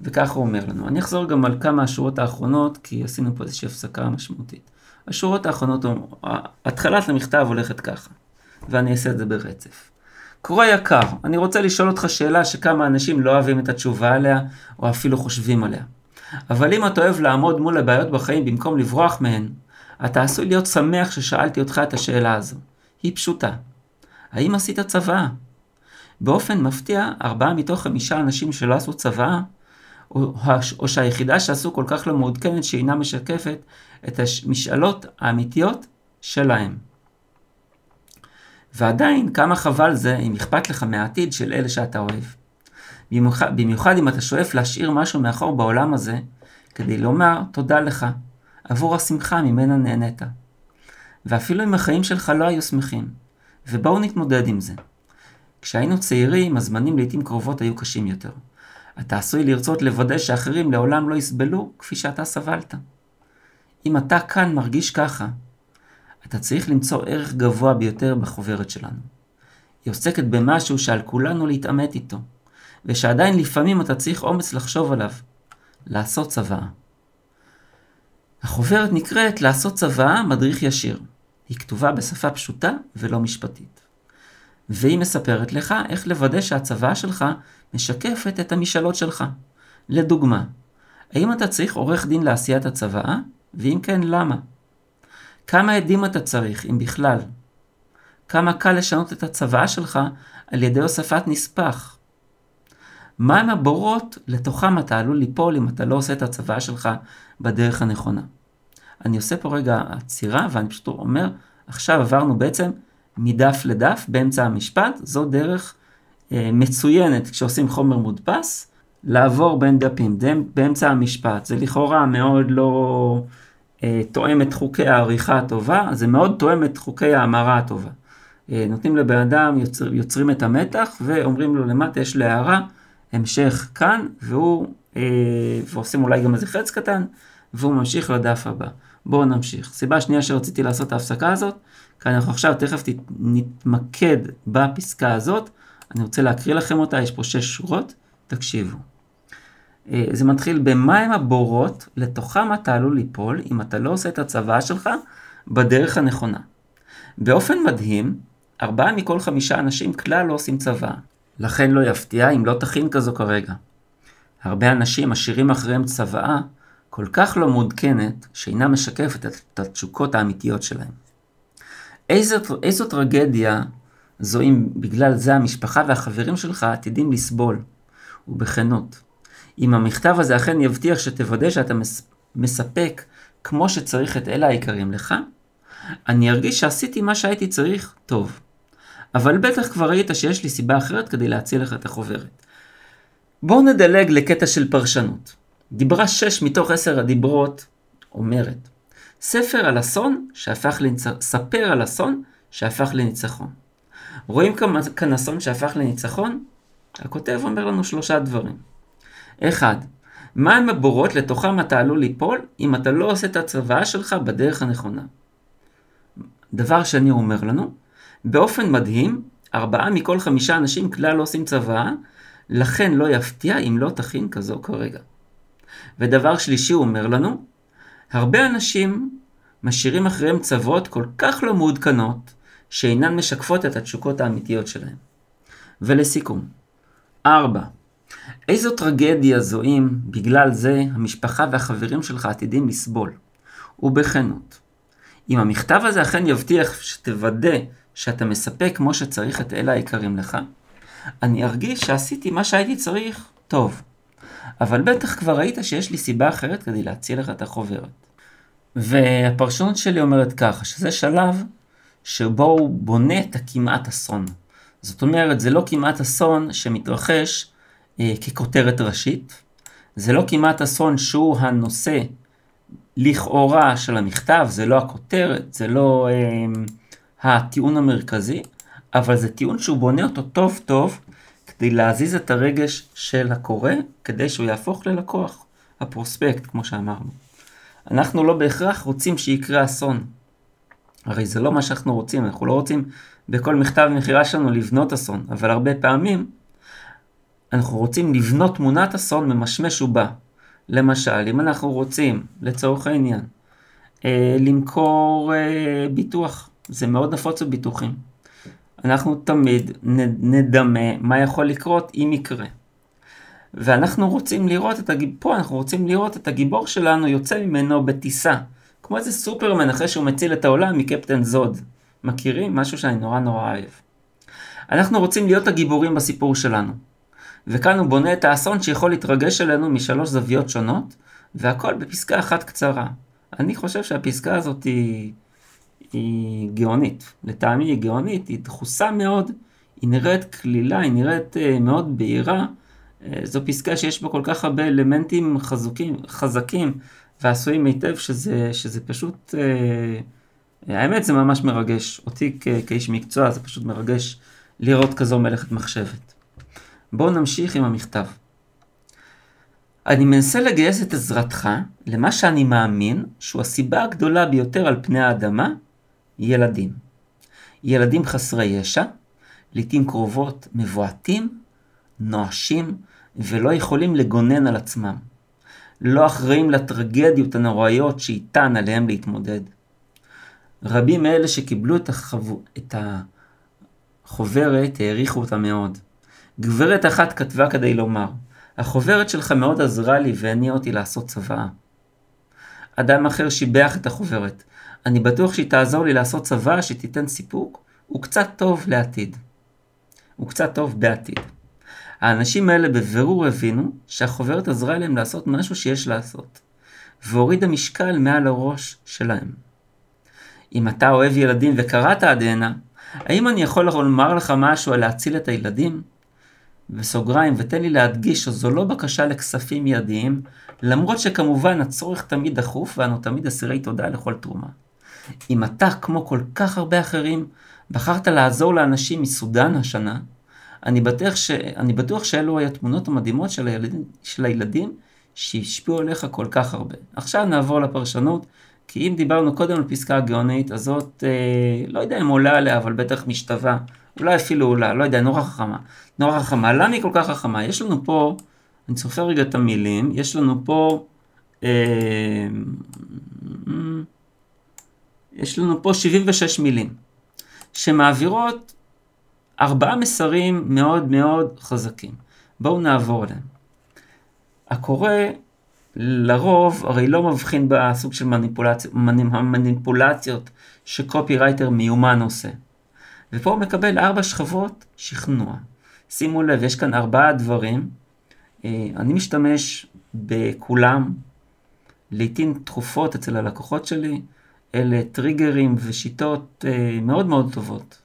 Speaker 1: וככה הוא אומר לנו. אני אחזור גם על כמה השורות האחרונות, כי עשינו פה איזושהי הפסקה משמעותית. השורות האחרונות, התחלת המכתב הולכת ככה, ואני אעשה את זה ברצף. קורא יקר, אני רוצה לשאול אותך שאלה שכמה אנשים לא אוהבים את התשובה עליה, או אפילו חושבים עליה. אבל אם אתה אוהב לעמוד מול הבעיות בחיים במקום לברוח מהן, אתה עשוי להיות שמח ששאלתי אותך את השאלה הזו. היא פשוטה. האם עשית צבא? באופן מפתיע, ארבעה מתוך חמישה אנשים שלא עשו צבא, או, או שהיחידה שעשו כל כך לא מעודכנת שאינה משקפת את המשאלות האמיתיות שלהם. ועדיין, כמה חבל זה אם אכפת לך מהעתיד של אלה שאתה אוהב. במיוחד, במיוחד אם אתה שואף להשאיר משהו מאחור בעולם הזה, כדי לומר תודה לך, עבור השמחה ממנה נהנית. ואפילו אם החיים שלך לא היו שמחים, ובואו נתמודד עם זה. כשהיינו צעירים, הזמנים לעיתים קרובות היו קשים יותר. אתה עשוי לרצות לוודא שאחרים לעולם לא יסבלו כפי שאתה סבלת. אם אתה כאן מרגיש ככה, אתה צריך למצוא ערך גבוה ביותר בחוברת שלנו. היא עוסקת במשהו שעל כולנו להתעמת איתו. ושעדיין לפעמים אתה צריך אומץ לחשוב עליו, לעשות צוואה. החוברת נקראת לעשות צוואה מדריך ישיר. היא כתובה בשפה פשוטה ולא משפטית. והיא מספרת לך איך לוודא שהצוואה שלך משקפת את המשאלות שלך. לדוגמה, האם אתה צריך עורך דין לעשיית הצוואה? ואם כן, למה? כמה עדים אתה צריך, אם בכלל? כמה קל לשנות את הצוואה שלך על ידי הוספת נספח? מהם הבורות לתוכם אתה עלול ליפול אם אתה לא עושה את הצוואה שלך בדרך הנכונה. אני עושה פה רגע עצירה ואני פשוט אומר, עכשיו עברנו בעצם מדף לדף באמצע המשפט, זו דרך אה, מצוינת כשעושים חומר מודפס, לעבור בין דפים באמצע המשפט. זה לכאורה מאוד לא תואם את חוקי העריכה הטובה, זה מאוד תואם את חוקי ההמרה הטובה. אה, נותנים לבן אדם, יוצר, יוצרים את המתח ואומרים לו למטה יש להערה, המשך כאן, והוא, אה, ועושים אולי גם איזה חץ קטן, והוא ממשיך לדף הבא. בואו נמשיך. סיבה שנייה שרציתי לעשות את ההפסקה הזאת, כי אנחנו עכשיו תכף נתמקד בפסקה הזאת, אני רוצה להקריא לכם אותה, יש פה שש שורות, תקשיבו. אה, זה מתחיל במים הבורות, לתוכם אתה עלול ליפול אם אתה לא עושה את הצוואה שלך בדרך הנכונה. באופן מדהים, ארבעה מכל חמישה אנשים כלל לא עושים צבא. לכן לא יפתיע אם לא תכין כזו כרגע. הרבה אנשים משאירים אחריהם צוואה כל כך לא מעודכנת, שאינה משקפת את התשוקות האמיתיות שלהם. איזו, איזו טרגדיה זו אם בגלל זה המשפחה והחברים שלך עתידים לסבול, ובכנות. אם המכתב הזה אכן יבטיח שתוודא שאתה מספק כמו שצריך את אלה היקרים לך, אני ארגיש שעשיתי מה שהייתי צריך טוב. אבל בטח כבר ראית שיש לי סיבה אחרת כדי להציע לך את החוברת. בואו נדלג לקטע של פרשנות. דיברה שש מתוך עשר הדיברות אומרת, ספר על אסון שהפך לניצחון, ספר על אסון שהפך לניצחון. רואים כאן אסון שהפך לניצחון? הכותב אומר לנו שלושה דברים. אחד, מהם הבורות לתוכם אתה עלול ליפול אם אתה לא עושה את הצוואה שלך בדרך הנכונה. דבר שני אומר לנו, באופן מדהים, ארבעה מכל חמישה אנשים כלל לא עושים צוואה, לכן לא יפתיע אם לא תכין כזו כרגע. ודבר שלישי הוא אומר לנו, הרבה אנשים משאירים אחריהם צוות כל כך לא מעודכנות, שאינן משקפות את התשוקות האמיתיות שלהם. ולסיכום, 4. איזו טרגדיה זו אם, בגלל זה, המשפחה והחברים שלך עתידים לסבול. ובכנות. אם המכתב הזה אכן יבטיח שתוודא שאתה מספק כמו שצריך את אלה היקרים לך, אני ארגיש שעשיתי מה שהייתי צריך טוב. אבל בטח כבר ראית שיש לי סיבה אחרת כדי להציע לך את החוברת. והפרשנות שלי אומרת ככה, שזה שלב שבו הוא בונה את הכמעט אסון. זאת אומרת, זה לא כמעט אסון שמתרחש ככותרת ראשית, זה לא כמעט אסון שהוא הנושא לכאורה של המכתב, זה לא הכותרת, זה לא אה, הטיעון המרכזי, אבל זה טיעון שהוא בונה אותו טוב טוב כדי להזיז את הרגש של הקורא, כדי שהוא יהפוך ללקוח, הפרוספקט, כמו שאמרנו. אנחנו לא בהכרח רוצים שיקרה אסון. הרי זה לא מה שאנחנו רוצים, אנחנו לא רוצים בכל מכתב מכירה שלנו לבנות אסון, אבל הרבה פעמים אנחנו רוצים לבנות תמונת אסון ממשמש ובא. למשל, אם אנחנו רוצים, לצורך העניין, אה, למכור אה, ביטוח, זה מאוד נפוץ בביטוחים. אנחנו תמיד נדמה מה יכול לקרות אם יקרה. ואנחנו רוצים לראות את הגיבור, פה אנחנו רוצים לראות את הגיבור שלנו יוצא ממנו בטיסה. כמו איזה סופרמן אחרי שהוא מציל את העולם מקפטן זוד. מכירים? משהו שאני נורא נורא אוהב. אנחנו רוצים להיות הגיבורים בסיפור שלנו. וכאן הוא בונה את האסון שיכול להתרגש עלינו משלוש זוויות שונות, והכל בפסקה אחת קצרה. אני חושב שהפסקה הזאת היא, היא גאונית. לטעמי היא גאונית, היא דחוסה מאוד, היא נראית כלילה, היא נראית uh, מאוד בהירה. Uh, זו פסקה שיש בה כל כך הרבה אלמנטים חזוקים, חזקים ועשויים היטב, שזה, שזה פשוט... Uh, האמת זה ממש מרגש. אותי כאיש מקצוע זה פשוט מרגש לראות כזו מלאכת מחשבת. בואו נמשיך עם המכתב. אני מנסה לגייס את עזרתך למה שאני מאמין שהוא הסיבה הגדולה ביותר על פני האדמה, ילדים. ילדים חסרי ישע, לעתים קרובות מבועתים, נואשים ולא יכולים לגונן על עצמם. לא אחראים לטרגדיות הנוראיות שאיתן עליהם להתמודד. רבים מאלה שקיבלו את, החב... את החוברת העריכו אותה מאוד. גברת אחת כתבה כדי לומר, החוברת שלך מאוד עזרה לי והניעה אותי לעשות צוואה. אדם אחר שיבח את החוברת, אני בטוח שהיא תעזור לי לעשות צוואה שתיתן סיפוק וקצת טוב לעתיד. וקצת טוב בעתיד. האנשים האלה בבירור הבינו שהחוברת עזרה להם לעשות משהו שיש לעשות, והורידה משקל מעל הראש שלהם. אם אתה אוהב ילדים וקראת עד הנה, האם אני יכול לומר לך משהו על להציל את הילדים? בסוגריים, ותן לי להדגיש שזו לא בקשה לכספים מיידיים, למרות שכמובן הצורך תמיד דחוף ואנו תמיד אסירי תודה לכל תרומה. אם אתה, כמו כל כך הרבה אחרים, בחרת לעזור לאנשים מסודאן השנה, אני בטוח, ש... אני בטוח שאלו היו התמונות המדהימות של הילדים, של הילדים שהשפיעו עליך כל כך הרבה. עכשיו נעבור לפרשנות, כי אם דיברנו קודם על פסקה הגאונית, הזאת, אה, לא יודע אם עולה עליה, אבל בטח משתווה, אולי אפילו עולה, לא יודע, נורא חכמה. נורא חכמה. למה היא כל כך חכמה? יש לנו פה, אני צופה רגע את המילים, יש לנו פה, אה, יש לנו פה 76 מילים, שמעבירות ארבעה מסרים מאוד מאוד חזקים. בואו נעבור עליהם. הקורא לרוב הרי לא מבחין בסוג של מניפולציות, המניפולציות שקופי רייטר מיומן עושה. ופה הוא מקבל ארבע שכבות שכנוע. שימו לב, יש כאן ארבעה דברים. אה, אני משתמש בכולם, לעיתים תכופות אצל הלקוחות שלי, אלה טריגרים ושיטות אה, מאוד מאוד טובות.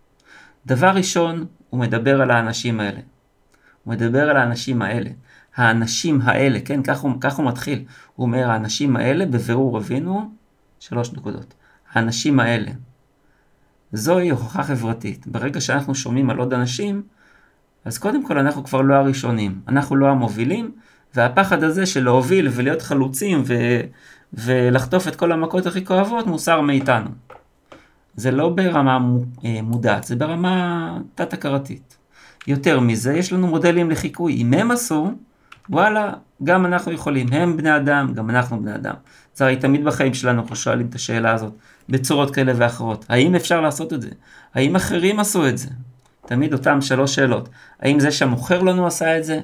Speaker 1: דבר ראשון, הוא מדבר על האנשים האלה. הוא מדבר על האנשים האלה. האנשים האלה, כן, כך הוא, כך הוא מתחיל. הוא אומר, האנשים האלה, בבירור הבינו, שלוש נקודות. האנשים האלה. זוהי הוכחה חברתית. ברגע שאנחנו שומעים על עוד אנשים, אז קודם כל אנחנו כבר לא הראשונים. אנחנו לא המובילים, והפחד הזה של להוביל ולהיות חלוצים ו... ולחטוף את כל המכות הכי כואבות מוסר מאיתנו. זה לא ברמה אה, מודעת, זה ברמה תת-הכרתית. יותר מזה, יש לנו מודלים לחיקוי. אם הם עשו, וואלה, גם אנחנו יכולים. הם בני אדם, גם אנחנו בני אדם. זה הרי תמיד בחיים שלנו אנחנו שואלים את השאלה הזאת, בצורות כאלה ואחרות. האם אפשר לעשות את זה? האם אחרים עשו את זה? תמיד אותם שלוש שאלות. האם זה שהמוכר לנו עשה את זה?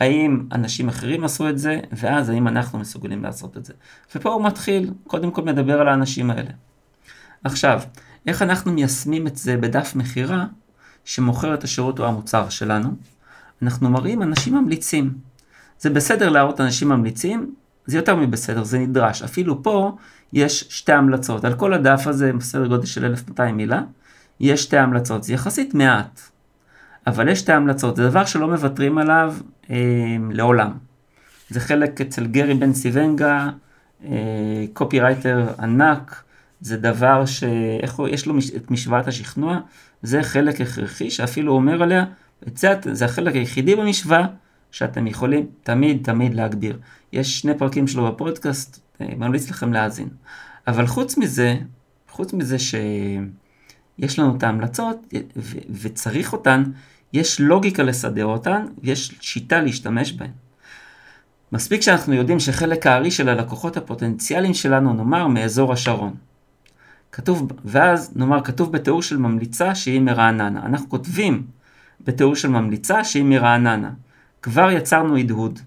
Speaker 1: האם אנשים אחרים עשו את זה? ואז האם אנחנו מסוגלים לעשות את זה? ופה הוא מתחיל, קודם כל מדבר על האנשים האלה. עכשיו, איך אנחנו מיישמים את זה בדף מכירה שמוכר את השירות או המוצר שלנו? אנחנו מראים אנשים ממליצים. זה בסדר להראות אנשים ממליצים, זה יותר מבסדר, זה נדרש. אפילו פה יש שתי המלצות. על כל הדף הזה, בסדר גודל של 1200 מילה, יש שתי המלצות. זה יחסית מעט, אבל יש שתי המלצות. זה דבר שלא מוותרים עליו אה, לעולם. זה חלק אצל גרי בן סיבנגה, אה, קופירייטר ענק, זה דבר שיש לו את משוואת השכנוע, זה חלק הכרחי שאפילו אומר עליה, זה החלק היחידי במשוואה שאתם יכולים תמיד תמיד להגביר. יש שני פרקים שלו בפודקאסט, אה, ממליץ לכם להאזין. אבל חוץ מזה, חוץ מזה שיש לנו את ההמלצות וצריך אותן, יש לוגיקה לסדר אותן, ויש שיטה להשתמש בהן. מספיק שאנחנו יודעים שחלק הארי של הלקוחות הפוטנציאליים שלנו, נאמר, מאזור השרון. כתוב, ואז נאמר, כתוב בתיאור של ממליצה שהיא מרעננה. אנחנו כותבים בתיאור של ממליצה שהיא מרעננה. כבר יצרנו הדהוד.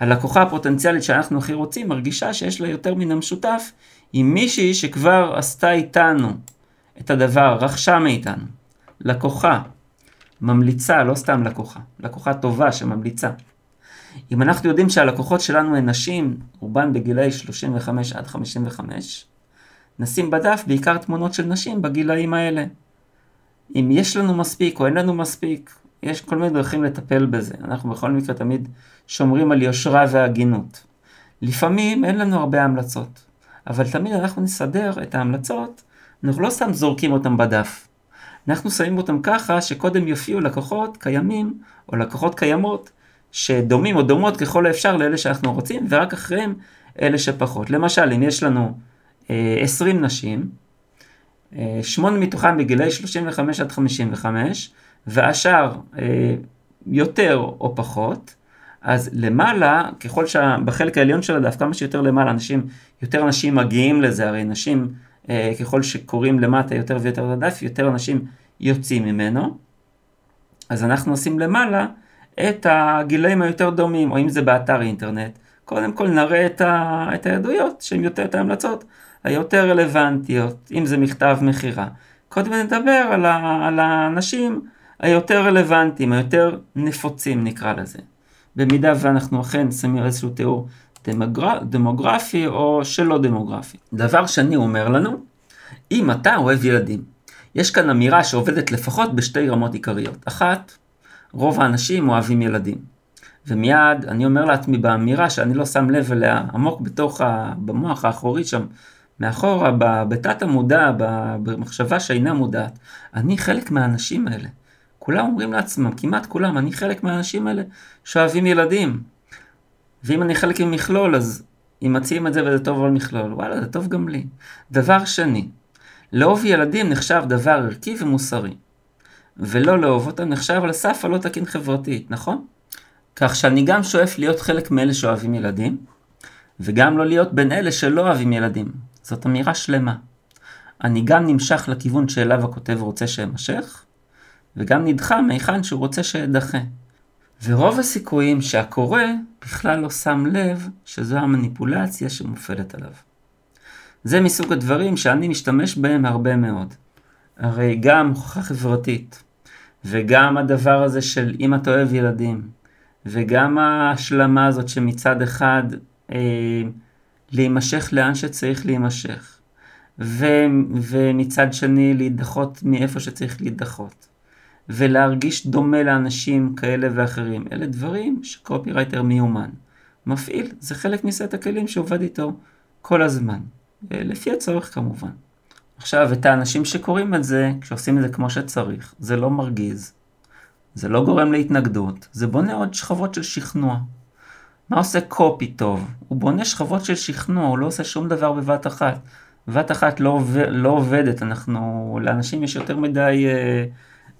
Speaker 1: הלקוחה הפוטנציאלית שאנחנו הכי רוצים מרגישה שיש לה יותר מן המשותף עם מישהי שכבר עשתה איתנו את הדבר, רכשה מאיתנו. לקוחה, ממליצה, לא סתם לקוחה, לקוחה טובה שממליצה. אם אנחנו יודעים שהלקוחות שלנו הן נשים, רובן בגילאי 35 עד 55, נשים בדף בעיקר תמונות של נשים בגילאים האלה. אם יש לנו מספיק או אין לנו מספיק, יש כל מיני דרכים לטפל בזה. אנחנו בכל מקרה תמיד שומרים על יושרה והגינות. לפעמים אין לנו הרבה המלצות, אבל תמיד אנחנו נסדר את ההמלצות, אנחנו לא סתם זורקים אותם בדף. אנחנו שמים אותם ככה שקודם יופיעו לקוחות קיימים או לקוחות קיימות שדומים או דומות ככל האפשר לאלה שאנחנו רוצים ורק אחריהם אלה שפחות. למשל אם יש לנו 20 אה, נשים, אה, שמונה מתוכם בגילאי 35 עד 55, והשאר אה, יותר או פחות, אז למעלה, ככל שבחלק העליון של הדף, כמה שיותר למעלה, אנשים, יותר אנשים מגיעים לזה, הרי נשים, ככל שקוראים למטה יותר ויותר הדף, יותר אנשים יוצאים ממנו. אז אנחנו עושים למעלה את הגילאים היותר דומים, או אם זה באתר אינטרנט, קודם כל נראה את, ה, את העדויות שהן יותר את ההמלצות היותר רלוונטיות, אם זה מכתב מכירה. קודם נדבר על, ה, על האנשים היותר רלוונטיים, היותר נפוצים נקרא לזה. במידה ואנחנו אכן שמים איזשהו תיאור דמוגר... דמוגרפי או שלא דמוגרפי. דבר שני אומר לנו, אם אתה אוהב ילדים, יש כאן אמירה שעובדת לפחות בשתי רמות עיקריות. אחת, רוב האנשים אוהבים ילדים. ומיד אני אומר לעצמי באמירה שאני לא שם לב אליה עמוק בתוך, ה, במוח האחורי שם, מאחורה, בתת המודע, במחשבה שאינה מודעת, אני חלק מהאנשים האלה. כולם אומרים לעצמם, כמעט כולם, אני חלק מהאנשים האלה שאוהבים ילדים. ואם אני חלק ממכלול, אז אם מציעים את זה וזה טוב על מכלול, וואלה, זה טוב גם לי. דבר שני, לאהוב ילדים נחשב דבר ערכי ומוסרי. ולא לאהוב אותם נחשב על הסף הלא תקין חברתית, נכון? כך שאני גם שואף להיות חלק מאלה שאוהבים ילדים, וגם לא להיות בין אלה שלא אוהבים ילדים. זאת אמירה שלמה. אני גם נמשך לכיוון שאליו הכותב רוצה שאמשך, וגם נדחה מהיכן שהוא רוצה שאדחה. ורוב הסיכויים שהקורא בכלל לא שם לב שזו המניפולציה שמופעלת עליו. זה מסוג הדברים שאני משתמש בהם הרבה מאוד. הרי גם הוכחה חברתית, וגם הדבר הזה של אם אתה אוהב ילדים, וגם ההשלמה הזאת שמצד אחד אה, להימשך לאן שצריך להימשך, ו, ומצד שני להידחות מאיפה שצריך להידחות, ולהרגיש דומה לאנשים כאלה ואחרים, אלה דברים שקופירייטר מיומן מפעיל, זה חלק מסט הכלים שעובד איתו כל הזמן, לפי הצורך כמובן. עכשיו, את האנשים שקוראים את זה, כשעושים את זה כמו שצריך, זה לא מרגיז, זה לא גורם להתנגדות, זה בונה עוד שכבות של שכנוע. מה עושה קופי טוב? הוא בונה שכבות של שכנוע, הוא לא עושה שום דבר בבת אחת. בבת אחת לא, עובד, לא עובדת, אנחנו, לאנשים יש יותר מדי אה,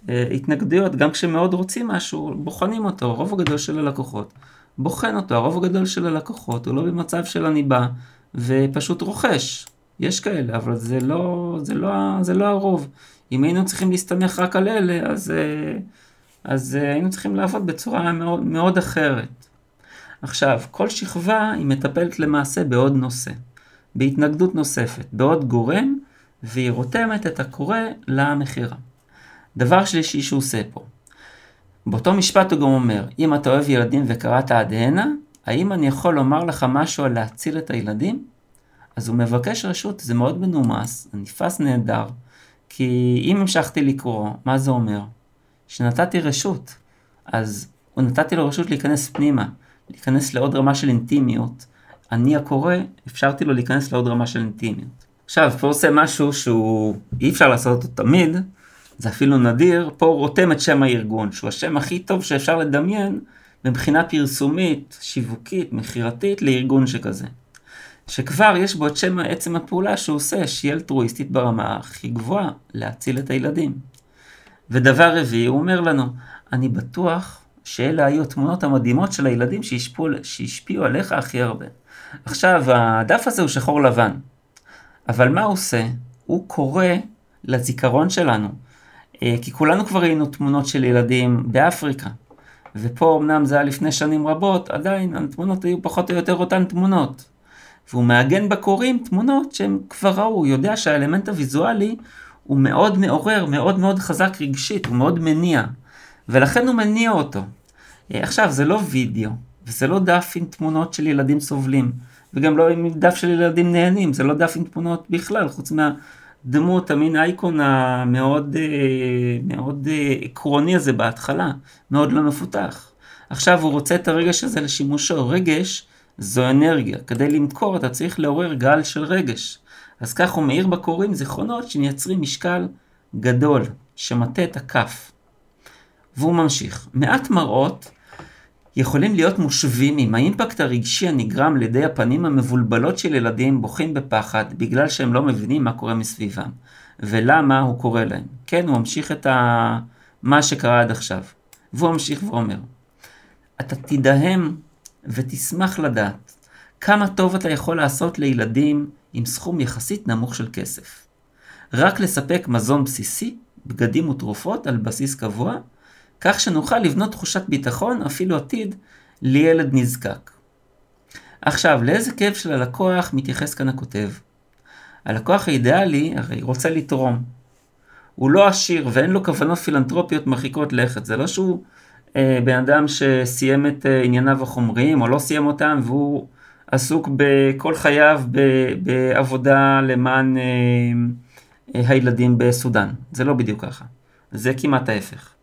Speaker 1: התנגדויות, גם כשמאוד רוצים משהו, בוחנים אותו, הרוב הגדול של הלקוחות בוחן אותו, הרוב הגדול של הלקוחות הוא לא במצב של אני בא ופשוט רוכש. יש כאלה, אבל זה לא, זה לא, זה לא הרוב. אם היינו צריכים להסתמך רק על אלה, אז, אה, אז אה, היינו צריכים לעבוד בצורה מאוד, מאוד אחרת. עכשיו, כל שכבה היא מטפלת למעשה בעוד נושא, בהתנגדות נוספת, בעוד גורם, והיא רותמת את הקורא למכירה. דבר שלישי שהוא עושה פה. באותו משפט הוא גם אומר, אם אתה אוהב ילדים וקראת עד הנה, האם אני יכול לומר לך משהו על להציל את הילדים? אז הוא מבקש רשות, זה מאוד מנומס, נתפס נהדר, כי אם המשכתי לקרוא, מה זה אומר? שנתתי רשות, אז הוא נתתי לו רשות להיכנס פנימה, להיכנס לעוד רמה של אינטימיות. אני הקורא, אפשרתי לו להיכנס לעוד רמה של אינטימיות. עכשיו, פה עושה משהו שהוא אי אפשר לעשות אותו תמיד, זה אפילו נדיר, פה הוא רותם את שם הארגון, שהוא השם הכי טוב שאפשר לדמיין מבחינה פרסומית, שיווקית, מכירתית לארגון שכזה. שכבר יש בו את שם עצם הפעולה שהוא עושה, שהיא אלטרואיסטית ברמה הכי גבוהה, להציל את הילדים. ודבר רביעי, הוא אומר לנו, אני בטוח שאלה היו התמונות המדהימות של הילדים שהשפיעו, שהשפיעו עליך הכי הרבה. עכשיו, הדף הזה הוא שחור לבן, אבל מה הוא עושה? הוא קורא לזיכרון שלנו, כי כולנו כבר ראינו תמונות של ילדים באפריקה, ופה אמנם זה היה לפני שנים רבות, עדיין התמונות היו פחות או יותר אותן תמונות. והוא מעגן בקוראים תמונות שהם כבר ראו, הוא יודע שהאלמנט הוויזואלי הוא מאוד מעורר, מאוד מאוד חזק רגשית, הוא מאוד מניע. ולכן הוא מניע אותו. אה, עכשיו, זה לא וידאו, וזה לא דף עם תמונות של ילדים סובלים, וגם לא עם דף של ילדים נהנים, זה לא דף עם תמונות בכלל, חוץ מהדמות, המין אייקון המאוד אה, מאוד אה, עקרוני הזה בהתחלה, מאוד לא מפותח. עכשיו הוא רוצה את הרגש הזה לשימושו. רגש זו אנרגיה. כדי למכור אתה צריך לעורר גל של רגש. אז כך הוא מאיר בקוראים זיכרונות שמייצרים משקל גדול, שמטה את הכף. והוא ממשיך. מעט מראות יכולים להיות מושווים עם האימפקט הרגשי הנגרם על ידי הפנים המבולבלות של ילדים בוכים בפחד בגלל שהם לא מבינים מה קורה מסביבם ולמה הוא קורא להם. כן, הוא ממשיך את ה... מה שקרה עד עכשיו. והוא ממשיך ואומר, אתה תדהם ותשמח לדעת כמה טוב אתה יכול לעשות לילדים עם סכום יחסית נמוך של כסף. רק לספק מזון בסיסי, בגדים ותרופות על בסיס קבוע, כך שנוכל לבנות תחושת ביטחון, אפילו עתיד, לילד נזקק. עכשיו, לאיזה כאב של הלקוח מתייחס כאן הכותב? הלקוח האידיאלי הרי רוצה לתרום. הוא לא עשיר ואין לו כוונות פילנטרופיות מרחיקות לכת. זה לא שהוא אה, בן אדם שסיים את אה, ענייניו החומריים או לא סיים אותם והוא עסוק בכל חייו ב, בעבודה למען אה, אה, הילדים בסודאן. זה לא בדיוק ככה. זה כמעט ההפך.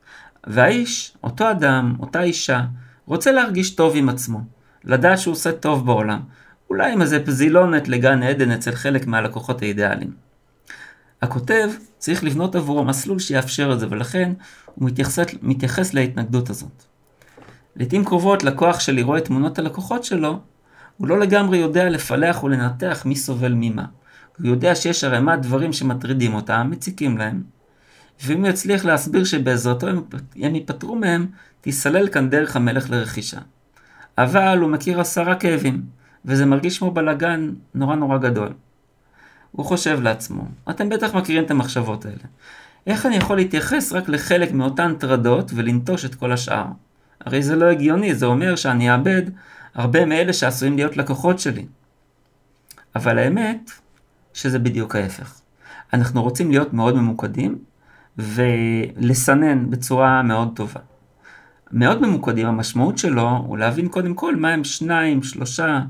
Speaker 1: והאיש, אותו אדם, אותה אישה, רוצה להרגיש טוב עם עצמו, לדעת שהוא עושה טוב בעולם, אולי עם איזה פזילונת לגן עדן אצל חלק מהלקוחות האידיאליים. הכותב צריך לבנות עבורו מסלול שיאפשר את זה, ולכן הוא מתייחס, מתייחס להתנגדות הזאת. לעיתים קרובות לקוח שלי רואה את תמונות הלקוחות שלו, הוא לא לגמרי יודע לפלח ולנתח מי סובל ממה. הוא יודע שיש ערימת דברים שמטרידים אותם, מציקים להם, ואם הוא יצליח להסביר שבעזרתו הם ייפטרו מהם, תיסלל כאן דרך המלך לרכישה. אבל הוא מכיר עשרה כאבים, וזה מרגיש כמו בלאגן נורא נורא גדול. הוא חושב לעצמו, אתם בטח מכירים את המחשבות האלה. איך אני יכול להתייחס רק לחלק מאותן טרדות ולנטוש את כל השאר? הרי זה לא הגיוני, זה אומר שאני אאבד הרבה מאלה שעשויים להיות לקוחות שלי. אבל האמת, שזה בדיוק ההפך. אנחנו רוצים להיות מאוד ממוקדים ולסנן בצורה מאוד טובה. מאוד ממוקדים, המשמעות שלו הוא להבין קודם כל מה הם שניים, שלושה,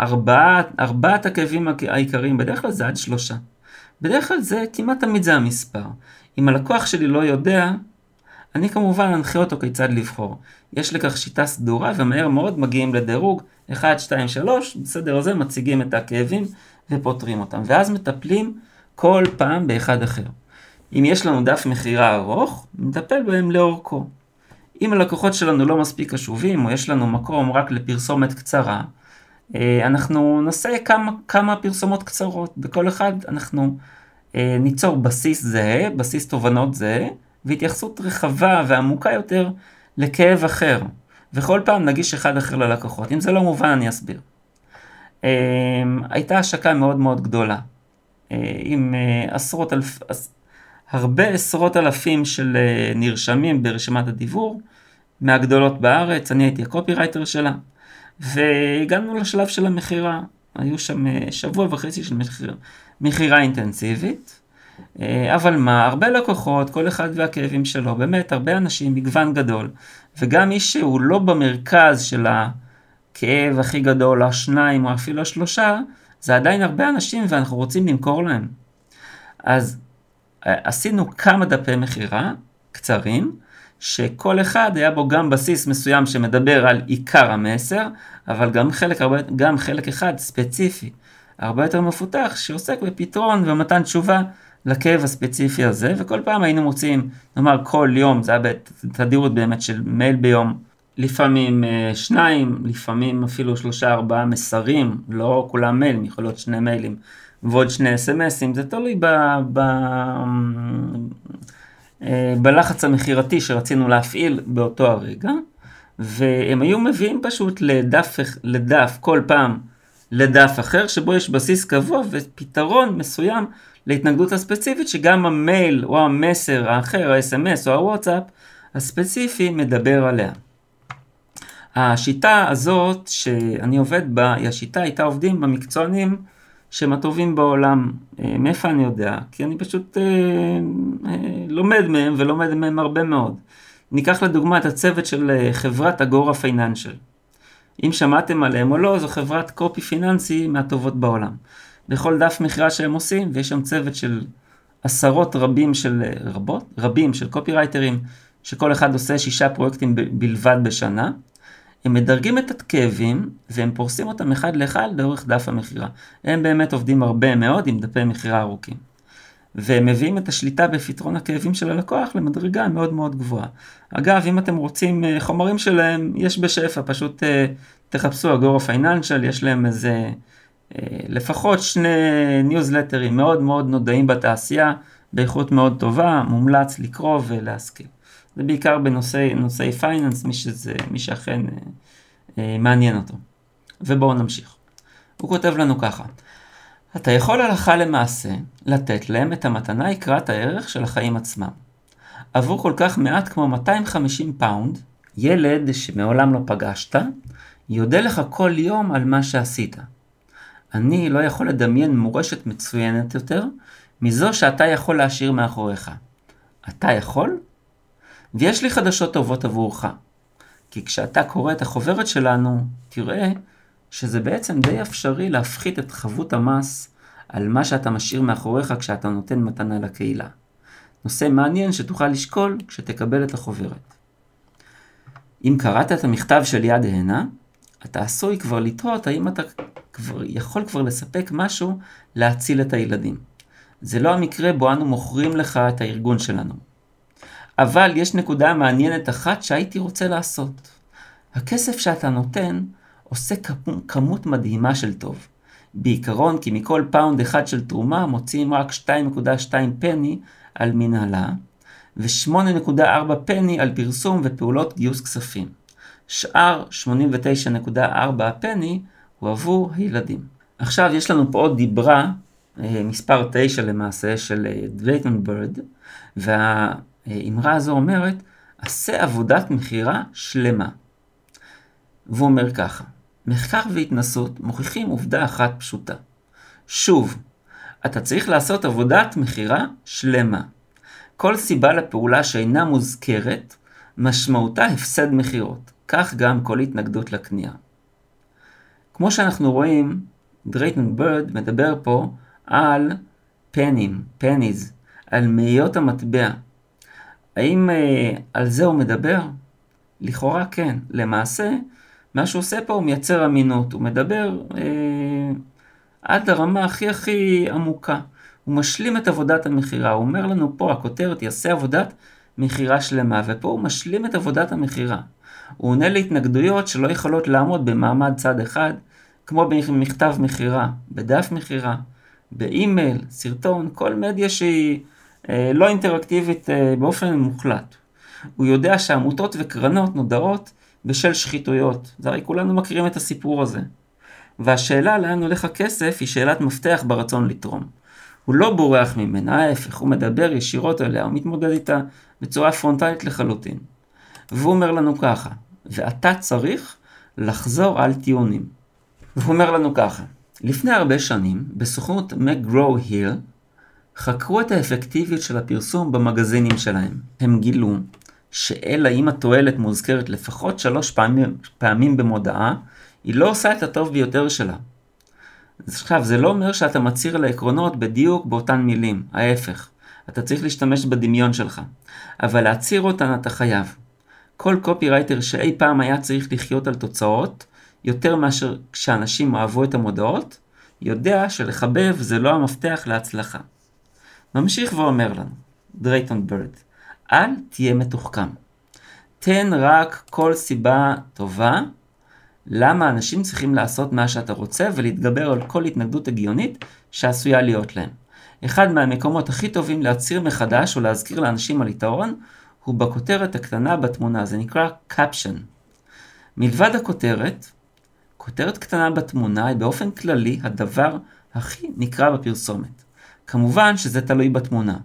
Speaker 1: ארבעת, ארבעת הכאבים העיקריים, בדרך כלל זה עד שלושה. בדרך כלל זה, כמעט תמיד זה המספר. אם הלקוח שלי לא יודע, אני כמובן אנחה אותו כיצד לבחור. יש לכך שיטה סדורה ומהר מאוד מגיעים לדירוג 1, 2, 3, בסדר הזה מציגים את הכאבים ופותרים אותם. ואז מטפלים כל פעם באחד אחר. אם יש לנו דף מכירה ארוך, נטפל בהם לאורכו. אם הלקוחות שלנו לא מספיק קשובים, או יש לנו מקום רק לפרסומת קצרה, אה, אנחנו נעשה כמה, כמה פרסומות קצרות. בכל אחד אנחנו אה, ניצור בסיס זהה, בסיס תובנות זהה, והתייחסות רחבה ועמוקה יותר לכאב אחר. וכל פעם נגיש אחד אחר ללקוחות. אם זה לא מובן, אני אסביר. אה, הייתה השקה מאוד מאוד גדולה, עם עשרות אלף, הרבה עשרות אלפים של נרשמים ברשימת הדיבור, מהגדולות בארץ, אני הייתי הקופירייטר שלה. והגענו לשלב של המכירה. היו שם אה, שבוע וחצי של מכירה אינטנסיבית. אה, אבל מה, הרבה לקוחות, כל אחד והכאבים שלו, באמת, הרבה אנשים, מגוון גדול. וגם מי שהוא לא במרכז של הכאב הכי גדול, השניים או אפילו השלושה, זה עדיין הרבה אנשים ואנחנו רוצים למכור להם. אז אה, עשינו כמה דפי מכירה קצרים, שכל אחד היה בו גם בסיס מסוים שמדבר על עיקר המסר, אבל גם חלק, הרבה, גם חלק אחד ספציפי, הרבה יותר מפותח, שעוסק בפתרון ומתן תשובה לכאב הספציפי הזה, וכל פעם היינו מוצאים, נאמר כל יום, זה היה בתדירות באמת של מייל ביום, לפעמים אה, שניים, לפעמים אפילו שלושה ארבעה מסרים, לא כולם מיילים, יכול להיות שני מיילים ועוד שני אס.אם.אסים, זה תלוי ב... ב אה, בלחץ המכירתי שרצינו להפעיל באותו הרגע, והם היו מביאים פשוט לדף, לדף כל פעם לדף אחר, שבו יש בסיס קבוע ופתרון מסוים להתנגדות הספציפית, שגם המייל או המסר האחר, ה-SMS או הוואטסאפ הספציפי מדבר עליה. השיטה הזאת שאני עובד בה, היא השיטה איתה עובדים במקצוענים שהם הטובים בעולם. אה, מאיפה אני יודע? כי אני פשוט אה, אה, לומד מהם ולומד מהם הרבה מאוד. ניקח לדוגמה את הצוות של אה, חברת אגורה פייננשל. אם שמעתם עליהם או לא, זו חברת קופי פיננסי מהטובות בעולם. בכל דף מכירה שהם עושים, ויש שם צוות של עשרות רבים של, אה, רבות, רבים של קופי רייטרים, שכל אחד עושה שישה פרויקטים בלבד בשנה. הם מדרגים את הכאבים והם פורסים אותם אחד לאחד לאורך דף המכירה. הם באמת עובדים הרבה מאוד עם דפי מכירה ארוכים. והם מביאים את השליטה בפתרון הכאבים של הלקוח למדרגה מאוד מאוד גבוהה. אגב, אם אתם רוצים אה, חומרים שלהם, יש בשפע, פשוט אה, תחפשו אגורה פייננשל, יש להם איזה אה, לפחות שני ניוזלטרים מאוד מאוד נודעים בתעשייה, באיכות מאוד טובה, מומלץ לקרוא ולהשכיל. זה בעיקר בנושאי finance, מי, שזה, מי שאכן אה, אה, מעניין אותו. ובואו נמשיך. הוא כותב לנו ככה: אתה יכול הלכה למעשה לתת להם את המתנה יקרת הערך של החיים עצמם. עבור כל כך מעט כמו 250 פאונד, ילד שמעולם לא פגשת, יודה לך כל יום על מה שעשית. אני לא יכול לדמיין מורשת מצוינת יותר מזו שאתה יכול להשאיר מאחוריך. אתה יכול? ויש לי חדשות טובות עבורך. כי כשאתה קורא את החוברת שלנו, תראה שזה בעצם די אפשרי להפחית את חבות המס על מה שאתה משאיר מאחוריך כשאתה נותן מתנה לקהילה. נושא מעניין שתוכל לשקול כשתקבל את החוברת. אם קראת את המכתב של יד הנה, אתה עשוי כבר לתהות האם אתה כבר יכול כבר לספק משהו להציל את הילדים. זה לא המקרה בו אנו מוכרים לך את הארגון שלנו. אבל יש נקודה מעניינת אחת שהייתי רוצה לעשות. הכסף שאתה נותן עושה כמות מדהימה של טוב. בעיקרון כי מכל פאונד אחד של תרומה מוציאים רק 2.2 פני על מנהלה ו-8.4 פני על פרסום ופעולות גיוס כספים. שאר 89.4 פני הוא עבור הילדים. עכשיו יש לנו פה עוד דיברה, אה, מספר 9 למעשה, של דווייטמן אה, ברד, והאמרה הזו אומרת, עשה עבודת מכירה שלמה. והוא אומר ככה, מחקר והתנסות מוכיחים עובדה אחת פשוטה. שוב, אתה צריך לעשות עבודת מכירה שלמה. כל סיבה לפעולה שאינה מוזכרת, משמעותה הפסד מכירות. כך גם כל התנגדות לקנייה. כמו שאנחנו רואים, דרייטון ברד מדבר פה על פנים, פניז, על מאיות המטבע. האם אה, על זה הוא מדבר? לכאורה כן. למעשה, מה שהוא עושה פה הוא מייצר אמינות, הוא מדבר אה, עד הרמה הכי הכי עמוקה. הוא משלים את עבודת המכירה, הוא אומר לנו פה, הכותרת יעשה עבודת מכירה שלמה, ופה הוא משלים את עבודת המכירה. הוא עונה להתנגדויות שלא יכולות לעמוד במעמד צד אחד, כמו במכתב מכירה, בדף מכירה, באימייל, סרטון, כל מדיה שהיא לא אינטראקטיבית אה, באופן מוחלט. הוא יודע שעמותות וקרנות נודעות בשל שחיתויות. זה הרי כולנו מכירים את הסיפור הזה. והשאלה לאן הולך הכסף היא שאלת מפתח ברצון לתרום. הוא לא בורח ממנה, ההפך, הוא מדבר ישירות אליה, הוא מתמודד איתה בצורה פרונטלית לחלוטין. והוא אומר לנו ככה, ואתה צריך לחזור על טיעונים. והוא אומר לנו ככה, לפני הרבה שנים, בסוכנות מגרו היל, חקרו את האפקטיביות של הפרסום במגזינים שלהם. הם גילו שאלא אם התועלת מוזכרת לפחות שלוש פעמים, פעמים במודעה, היא לא עושה את הטוב ביותר שלה. עכשיו, זה לא אומר שאתה מצהיר על העקרונות בדיוק באותן מילים, ההפך. אתה צריך להשתמש בדמיון שלך. אבל להצהיר אותן אתה חייב. כל קופירייטר שאי פעם היה צריך לחיות על תוצאות, יותר מאשר כשאנשים אהבו את המודעות, יודע שלחבב זה לא המפתח להצלחה. ממשיך ואומר לנו, דרייטון בירד, אל תהיה מתוחכם. תן רק כל סיבה טובה למה אנשים צריכים לעשות מה שאתה רוצה ולהתגבר על כל התנגדות הגיונית שעשויה להיות להם. אחד מהמקומות הכי טובים להצהיר מחדש או להזכיר לאנשים על יתרון הוא בכותרת הקטנה בתמונה, זה נקרא caption. מלבד הכותרת, כותרת קטנה בתמונה היא באופן כללי הדבר הכי נקרא בפרסומת. כמובן שזה תלוי בתמונה.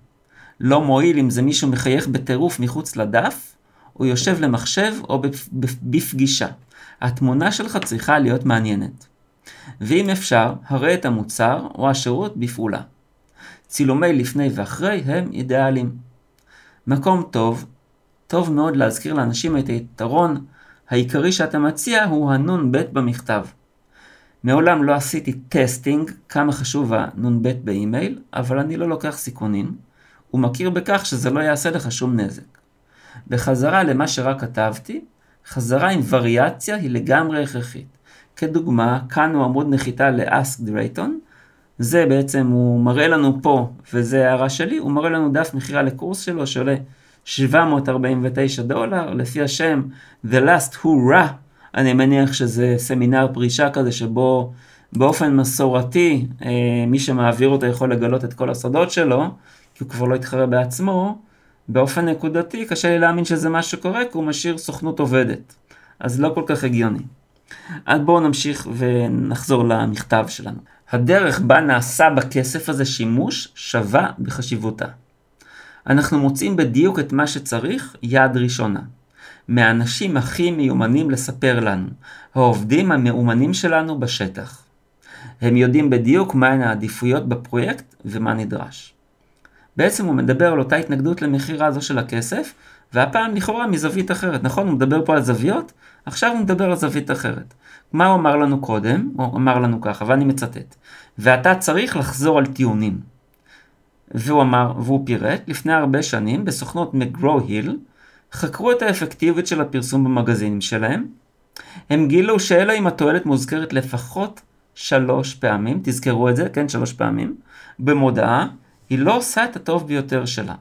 Speaker 1: לא מועיל אם זה מישהו מחייך בטירוף מחוץ לדף, או יושב למחשב או בפגישה. התמונה שלך צריכה להיות מעניינת. ואם אפשר, הראה את המוצר או השירות בפעולה. צילומי לפני ואחרי הם אידיאליים. מקום טוב, טוב מאוד להזכיר לאנשים את היתרון העיקרי שאתה מציע הוא הנ"ב במכתב. מעולם לא עשיתי testing כמה חשוב הנ"ב באימייל, אבל אני לא לוקח סיכונים, ומכיר בכך שזה לא יעשה לך שום נזק. בחזרה למה שרק כתבתי, חזרה עם וריאציה היא לגמרי הכרחית. כדוגמה, כאן הוא עמוד נחיתה ל-Ask Drayton, זה בעצם, הוא מראה לנו פה, וזה הערה שלי, הוא מראה לנו דף מכירה לקורס שלו שעולה 749 דולר, לפי השם The Last Hurrah, אני מניח שזה סמינר פרישה כזה שבו באופן מסורתי אה, מי שמעביר אותו יכול לגלות את כל הסודות שלו, כי הוא כבר לא יתחרה בעצמו, באופן נקודתי קשה לי להאמין שזה מה שקורה, כי הוא משאיר סוכנות עובדת. אז לא כל כך הגיוני. אז בואו נמשיך ונחזור למכתב שלנו. הדרך בה נעשה בכסף הזה שימוש שווה בחשיבותה. אנחנו מוצאים בדיוק את מה שצריך יד ראשונה. מהאנשים הכי מיומנים לספר לנו, העובדים המאומנים שלנו בשטח. הם יודעים בדיוק מהן העדיפויות בפרויקט ומה נדרש. בעצם הוא מדבר על אותה התנגדות למכירה הזו של הכסף, והפעם לכאורה מזווית אחרת. נכון, הוא מדבר פה על זוויות, עכשיו הוא מדבר על זווית אחרת. מה הוא אמר לנו קודם? הוא אמר לנו ככה, ואני מצטט. ואתה צריך לחזור על טיעונים. והוא אמר, והוא פירט, לפני הרבה שנים בסוכנות מגרו-היל, חקרו את האפקטיביות של הפרסום במגזינים שלהם. הם גילו שאלא אם התועלת מוזכרת לפחות שלוש פעמים, תזכרו את זה, כן, שלוש פעמים, במודעה, היא לא עושה את הטוב ביותר שלה.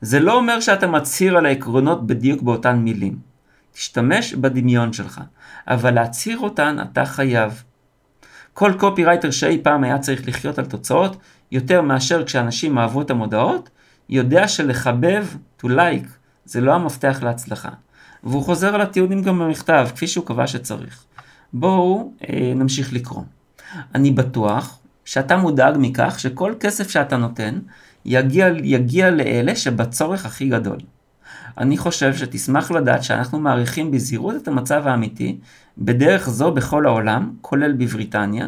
Speaker 1: זה לא אומר שאתה מצהיר על העקרונות בדיוק באותן מילים. תשתמש בדמיון שלך, אבל להצהיר אותן אתה חייב. כל קופירייטר שאי פעם היה צריך לחיות על תוצאות, יותר מאשר כשאנשים אהבו את המודעות, יודע שלחבב, to like, זה לא המפתח להצלחה. והוא חוזר על הטיעונים גם במכתב, כפי שהוא קבע שצריך. בואו אה, נמשיך לקרוא. אני בטוח שאתה מודאג מכך שכל כסף שאתה נותן יגיע, יגיע לאלה שבצורך הכי גדול. אני חושב שתשמח לדעת שאנחנו מעריכים בזהירות את המצב האמיתי, בדרך זו בכל העולם, כולל בבריטניה.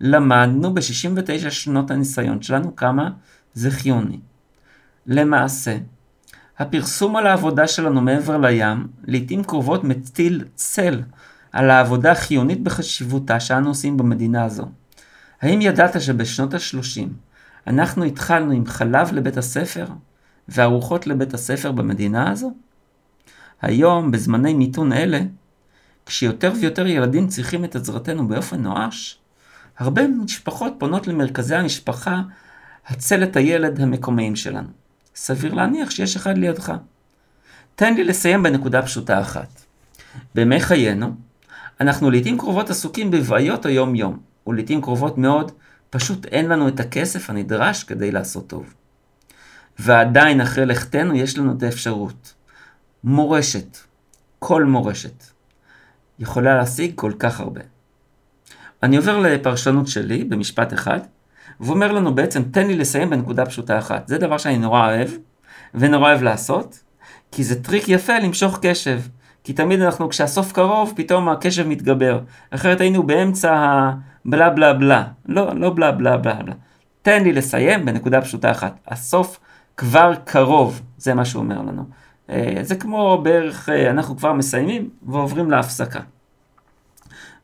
Speaker 1: למדנו ב-69 שנות הניסיון שלנו כמה זה חיוני. למעשה, הפרסום על העבודה שלנו מעבר לים, לעיתים קרובות מטיל צל על העבודה החיונית בחשיבותה שאנו עושים במדינה הזו. האם ידעת שבשנות ה-30 אנחנו התחלנו עם חלב לבית הספר וארוחות לבית הספר במדינה הזו? היום, בזמני מיתון אלה, כשיותר ויותר ילדים צריכים את עזרתנו באופן נואש, הרבה משפחות פונות למרכזי המשפחה הצל את הילד המקומיים שלנו. סביר להניח שיש אחד לידך. תן לי לסיים בנקודה פשוטה אחת. בימי חיינו, אנחנו לעיתים קרובות עסוקים בבעיות היום-יום, ולעיתים קרובות מאוד, פשוט אין לנו את הכסף הנדרש כדי לעשות טוב. ועדיין אחרי לכתנו יש לנו את האפשרות. מורשת, כל מורשת, יכולה להשיג כל כך הרבה. אני עובר לפרשנות שלי במשפט אחד, והוא אומר לנו בעצם, תן לי לסיים בנקודה פשוטה אחת. זה דבר שאני נורא אוהב, ונורא אוהב לעשות, כי זה טריק יפה למשוך קשב. כי תמיד אנחנו, כשהסוף קרוב, פתאום הקשב מתגבר. אחרת היינו באמצע הבלה בלה בלה. לא, לא בלה בלה בלה בלה. תן לי לסיים בנקודה פשוטה אחת. הסוף כבר קרוב, זה מה שהוא אומר לנו. אה, זה כמו בערך, אה, אנחנו כבר מסיימים ועוברים להפסקה.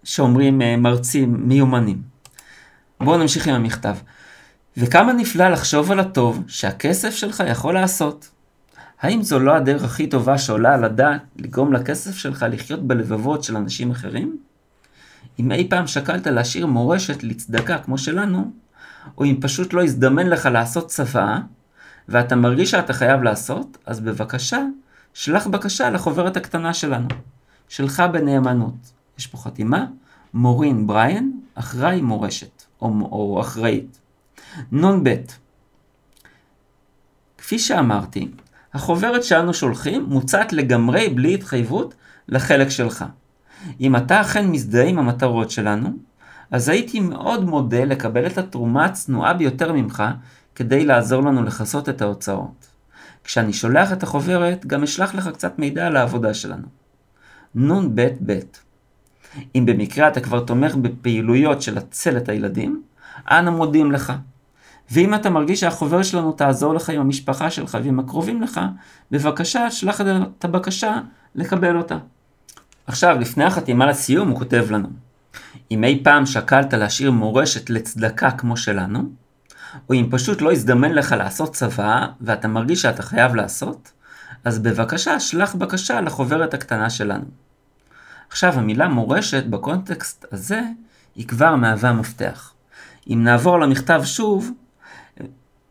Speaker 1: שאומרים אה, מרצים מיומנים. בואו נמשיך עם המכתב. וכמה נפלא לחשוב על הטוב שהכסף שלך יכול לעשות. האם זו לא הדרך הכי טובה שעולה על הדעת לגרום לכסף שלך לחיות בלבבות של אנשים אחרים? אם אי פעם שקלת להשאיר מורשת לצדקה כמו שלנו, או אם פשוט לא הזדמן לך לעשות צבא, ואתה מרגיש שאתה חייב לעשות, אז בבקשה, שלח בקשה לחוברת הקטנה שלנו. שלך בנאמנות. יש פה חתימה, מורין בריין, אחראי מורשת, או, או אחראית. נ"ב כפי שאמרתי, החוברת שאנו שולחים מוצעת לגמרי בלי התחייבות לחלק שלך. אם אתה אכן מזדהה עם המטרות שלנו, אז הייתי מאוד מודה לקבל את התרומה הצנועה ביותר ממך כדי לעזור לנו לכסות את ההוצאות. כשאני שולח את החוברת, גם אשלח לך קצת מידע על העבודה שלנו. נ"ב-ב אם במקרה אתה כבר תומך בפעילויות של הצל את הילדים, אנו מודים לך. ואם אתה מרגיש שהחוברת שלנו תעזור לך עם המשפחה שלך ועם הקרובים לך, בבקשה שלח את הבקשה לקבל אותה. עכשיו, לפני החתימה לסיום, הוא כותב לנו: אם אי פעם שקלת להשאיר מורשת לצדקה כמו שלנו, או אם פשוט לא הזדמן לך לעשות צבא ואתה מרגיש שאתה חייב לעשות, אז בבקשה שלח בקשה לחוברת הקטנה שלנו. עכשיו המילה מורשת בקונטקסט הזה היא כבר מהווה מפתח. אם נעבור למכתב שוב,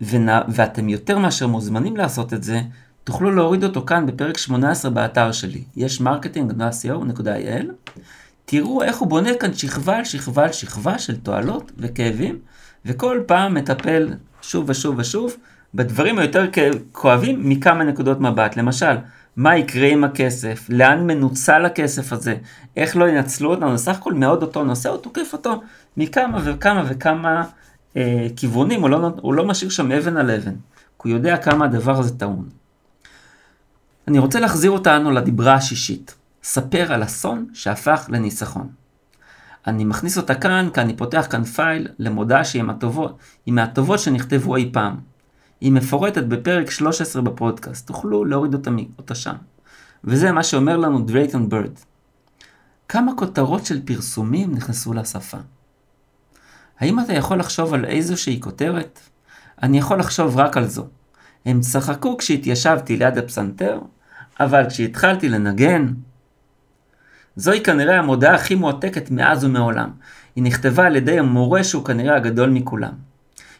Speaker 1: ונ... ואתם יותר מאשר מוזמנים לעשות את זה, תוכלו להוריד אותו כאן בפרק 18 באתר שלי. יש marketing.co.il. תראו איך הוא בונה כאן שכבה על שכבה על שכבה של תועלות וכאבים, וכל פעם מטפל שוב ושוב ושוב בדברים היותר כואבים מכמה נקודות מבט. למשל, מה יקרה עם הכסף, לאן מנוצל הכסף הזה, איך לא ינצלו אותנו, סך הכל מאוד אותו נושא, הוא תוקף אותו מכמה וכמה וכמה אה, כיוונים, הוא לא, הוא לא משאיר שם אבן על אבן, כי הוא יודע כמה הדבר הזה טעון. אני רוצה להחזיר אותנו לדיברה השישית, ספר על אסון שהפך לניסחון. אני מכניס אותה כאן, כי אני פותח כאן פייל למודעה שהיא מהטובות, מהטובות שנכתבו אי פעם. היא מפורטת בפרק 13 בפודקאסט, תוכלו להוריד אותה, אותה שם. וזה מה שאומר לנו דרייטון בירד. כמה כותרות של פרסומים נכנסו לשפה? האם אתה יכול לחשוב על איזושהי כותרת? אני יכול לחשוב רק על זו. הם צחקו כשהתיישבתי ליד הפסנתר, אבל כשהתחלתי לנגן... זוהי כנראה המודעה הכי מועתקת מאז ומעולם. היא נכתבה על ידי המורה שהוא כנראה הגדול מכולם.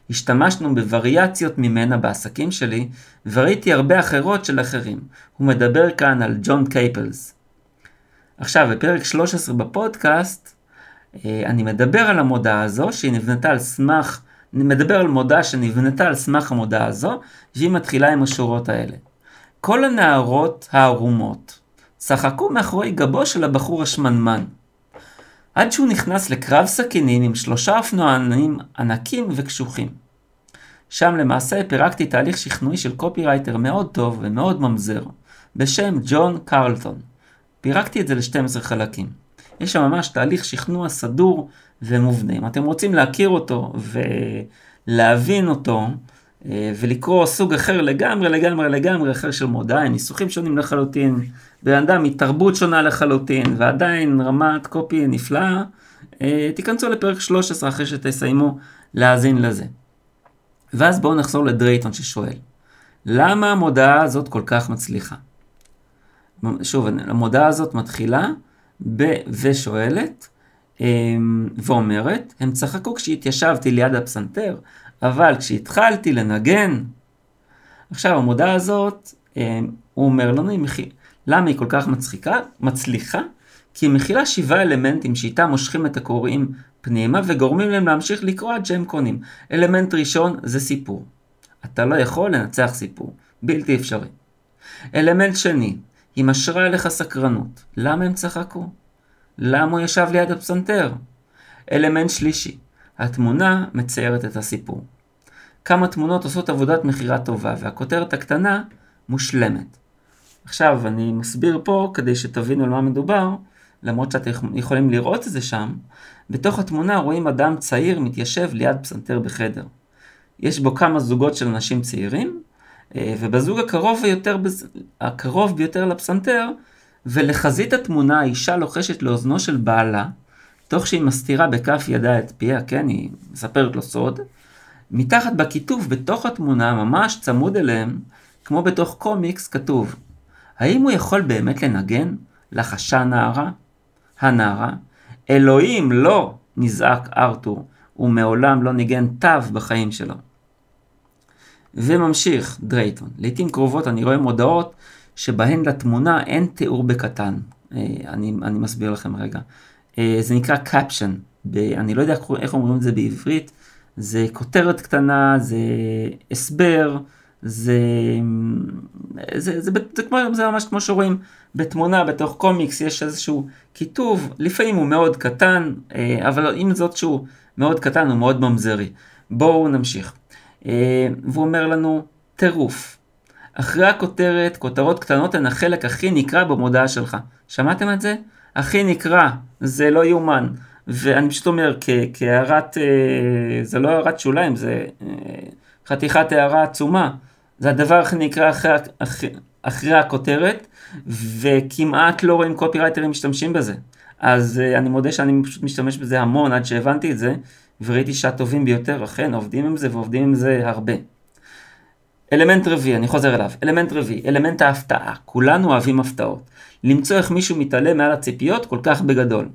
Speaker 1: השתמשנו בווריאציות ממנה בעסקים שלי, וראיתי הרבה אחרות של אחרים. הוא מדבר כאן על ג'ון קייפלס. עכשיו, בפרק 13 בפודקאסט, אה, אני מדבר על המודעה הזו, שהיא נבנתה על סמך, אני מדבר על מודעה שנבנתה על סמך המודעה הזו, והיא מתחילה עם השורות האלה. כל הנערות הערומות צחקו מאחורי גבו של הבחור השמנמן. עד שהוא נכנס לקרב סכינים עם שלושה אופנוענים ענקים וקשוחים. שם למעשה פירקתי תהליך שכנועי של קופירייטר מאוד טוב ומאוד ממזר, בשם ג'ון קרלטון. פירקתי את זה ל-12 חלקים. יש שם ממש תהליך שכנוע סדור ומובנה. אם אתם רוצים להכיר אותו ולהבין אותו, אה, ולקרוא סוג אחר לגמרי, לגמרי, לגמרי אחר של מודעה, ניסוחים שונים לחלוטין, בן אדם מתרבות שונה לחלוטין, ועדיין רמת קופי נפלאה, אה, תיכנסו לפרק 13 אחרי שתסיימו להאזין לזה. ואז בואו נחזור לדרייטון ששואל, למה המודעה הזאת כל כך מצליחה? שוב, המודעה הזאת מתחילה ב- ושואלת אמ, ואומרת, הם צחקו כשהתיישבתי ליד הפסנתר, אבל כשהתחלתי לנגן, עכשיו המודעה הזאת, אמ, הוא אומר לנו, למה היא כל כך מצחיקה, מצליחה? כי היא מכילה שבעה אלמנטים שאיתם מושכים את הקוראים פנימה וגורמים להם להמשיך לקרוא עד שהם קונים. אלמנט ראשון זה סיפור. אתה לא יכול לנצח סיפור, בלתי אפשרי. אלמנט שני, היא משרה עליך סקרנות. למה הם צחקו? למה הוא ישב ליד הפסנתר? אלמנט שלישי, התמונה מציירת את הסיפור. כמה תמונות עושות עבודת מכירה טובה, והכותרת הקטנה מושלמת. עכשיו, אני מסביר פה כדי שתבינו על מה מדובר, למרות שאתם יכולים לראות את זה שם. בתוך התמונה רואים אדם צעיר מתיישב ליד פסנתר בחדר. יש בו כמה זוגות של אנשים צעירים, אה, ובזוג הקרוב ביותר, הקרוב ביותר לפסנתר, ולחזית התמונה האישה לוחשת לאוזנו של בעלה, תוך שהיא מסתירה בכף ידה את פיה, כן, היא מספרת לו סוד. מתחת בכיתוב, בתוך התמונה, ממש צמוד אליהם, כמו בתוך קומיקס, כתוב, האם הוא יכול באמת לנגן? לחשה נערה. הנערה, אלוהים, לא! נזעק ארתור, ומעולם לא ניגן תו בחיים שלו. וממשיך דרייטון, לעיתים קרובות אני רואה מודעות שבהן לתמונה אין תיאור בקטן. אה, אני, אני מסביר לכם רגע. אה, זה נקרא caption, אני לא יודע איך אומרים את זה בעברית, זה כותרת קטנה, זה הסבר, זה, זה, זה, זה, זה, כמו, זה ממש כמו שרואים בתמונה, בתוך קומיקס, יש איזשהו כיתוב, לפעמים הוא מאוד קטן, אה, אבל עם זאת שהוא מאוד קטן, הוא מאוד ממזרי. בואו נמשיך. אה, והוא אומר לנו, טירוף. אחרי הכותרת, כותרות קטנות הן החלק הכי נקרא במודעה שלך. שמעתם את זה? הכי נקרא, זה לא יאומן. ואני פשוט אומר, כהערת, אה, זה לא הערת שוליים, זה חתיכת הערה עצומה. זה הדבר הכי נקרא אחרי, אחרי, אחרי הכותרת, וכמעט לא רואים קופירייטרים משתמשים בזה. אז uh, אני מודה שאני פשוט משתמש בזה המון עד שהבנתי את זה, וראיתי שהטובים ביותר אכן עובדים עם זה ועובדים עם זה הרבה. אלמנט רביעי, אני חוזר אליו, אלמנט רביעי, אלמנט ההפתעה, כולנו אוהבים הפתעות. למצוא איך מישהו מתעלה מעל הציפיות כל כך בגדול.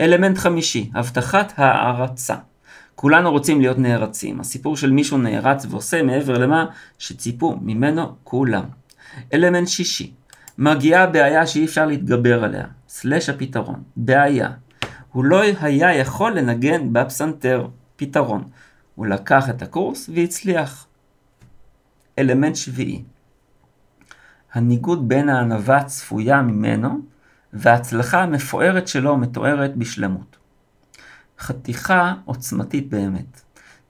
Speaker 1: אלמנט חמישי, הבטחת הערצה. כולנו רוצים להיות נערצים. הסיפור של מישהו נערץ ועושה מעבר למה שציפו ממנו כולם. אלמנט שישי, מגיעה בעיה שאי אפשר להתגבר עליה, סלש הפתרון, בעיה. הוא לא היה יכול לנגן בפסנתר, פתרון. הוא לקח את הקורס והצליח. אלמנט שביעי, הניגוד בין הענווה הצפויה ממנו וההצלחה המפוארת שלו מתוארת בשלמות. חתיכה עוצמתית באמת.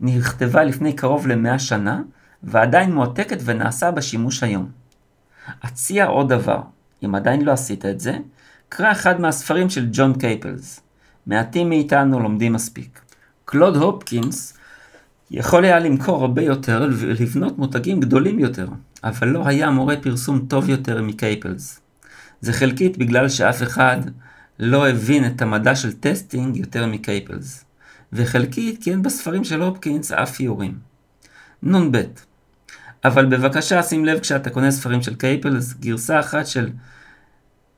Speaker 1: נכתבה לפני קרוב למאה שנה, ועדיין מועתקת ונעשה בה שימוש היום. אציע עוד דבר, אם עדיין לא עשית את זה, קרא אחד מהספרים של ג'ון קייפלס. מעטים מאיתנו לומדים מספיק. קלוד הופקינס יכול היה למכור הרבה יותר ולבנות מותגים גדולים יותר, אבל לא היה מורה פרסום טוב יותר מקייפלס. זה חלקית בגלל שאף אחד לא הבין את המדע של testing יותר מקייפלס, וחלקית כי אין בספרים של הופקינס אף איורים. נ"ב. אבל בבקשה שים לב כשאתה קונה ספרים של קייפלס, גרסה אחת של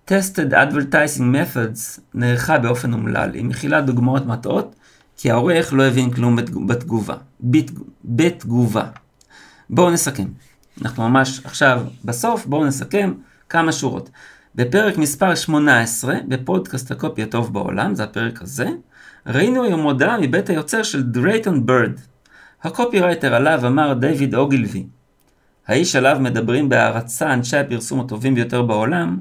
Speaker 1: Tested Advertising Methods נערכה באופן אומלל, היא מכילה דוגמאות מטעות, כי העורך לא הבין כלום בתגובה, בתגובה. בואו נסכם. אנחנו ממש עכשיו בסוף, בואו נסכם כמה שורות. בפרק מספר 18, בפודקאסט הקופי הטוב בעולם, זה הפרק הזה, ראינו היום הודעה מבית היוצר של דרייטון בירד. הקופירייטר עליו אמר דיוויד אוגילבי. האיש עליו מדברים בהערצה אנשי הפרסום הטובים ביותר בעולם,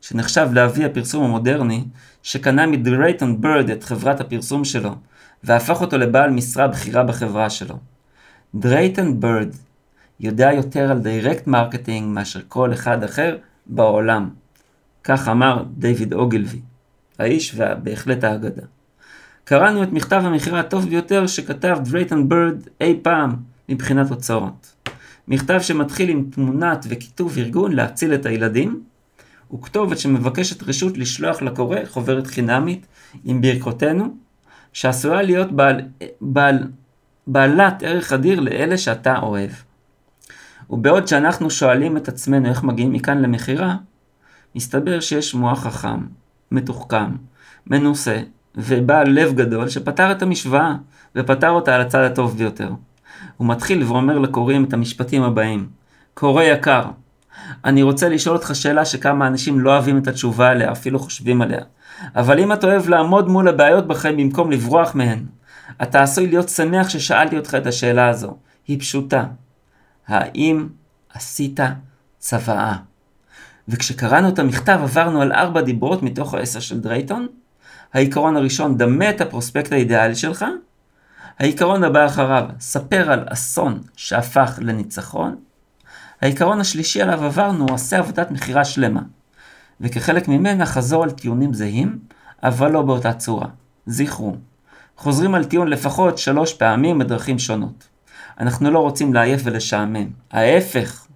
Speaker 1: שנחשב לאבי הפרסום המודרני, שקנה מדרייטון בירד את חברת הפרסום שלו, והפך אותו לבעל משרה בכירה בחברה שלו. דרייטון בירד יודע יותר על direct marketing מאשר כל אחד אחר בעולם. כך אמר דיוויד אוגילבי, האיש ובהחלט האגדה. קראנו את מכתב המכירה הטוב ביותר שכתב דרייטון בירד אי פעם מבחינת הוצאות. מכתב שמתחיל עם תמונת וכיתוב ארגון להציל את הילדים, וכתובת שמבקשת רשות לשלוח לקורא חוברת חינמית עם ברכותינו, שעשויה להיות בעל, בעל, בעלת ערך אדיר לאלה שאתה אוהב. ובעוד שאנחנו שואלים את עצמנו איך מגיעים מכאן למכירה, מסתבר שיש מוח חכם, מתוחכם, מנוסה ובעל לב גדול שפתר את המשוואה ופתר אותה על הצד הטוב ביותר. הוא מתחיל ואומר לקוראים את המשפטים הבאים: קורא יקר, אני רוצה לשאול אותך שאלה שכמה אנשים לא אוהבים את התשובה עליה, אפילו חושבים עליה. אבל אם אתה אוהב לעמוד מול הבעיות בחיים במקום לברוח מהן, אתה עשוי להיות שמח ששאלתי אותך את השאלה הזו. היא פשוטה. האם עשית צוואה? וכשקראנו את המכתב עברנו על ארבע דיברות מתוך העשר של דרייטון. העיקרון הראשון, דמה את הפרוספקט האידיאלי שלך. העיקרון הבא אחריו, ספר על אסון שהפך לניצחון. העיקרון השלישי עליו עברנו הוא עשה עבודת מכירה שלמה. וכחלק ממנה חזור על טיעונים זהים, אבל לא באותה צורה. זכרו, חוזרים על טיעון לפחות שלוש פעמים בדרכים שונות. אנחנו לא רוצים לעייף ולשעמם. ההפך,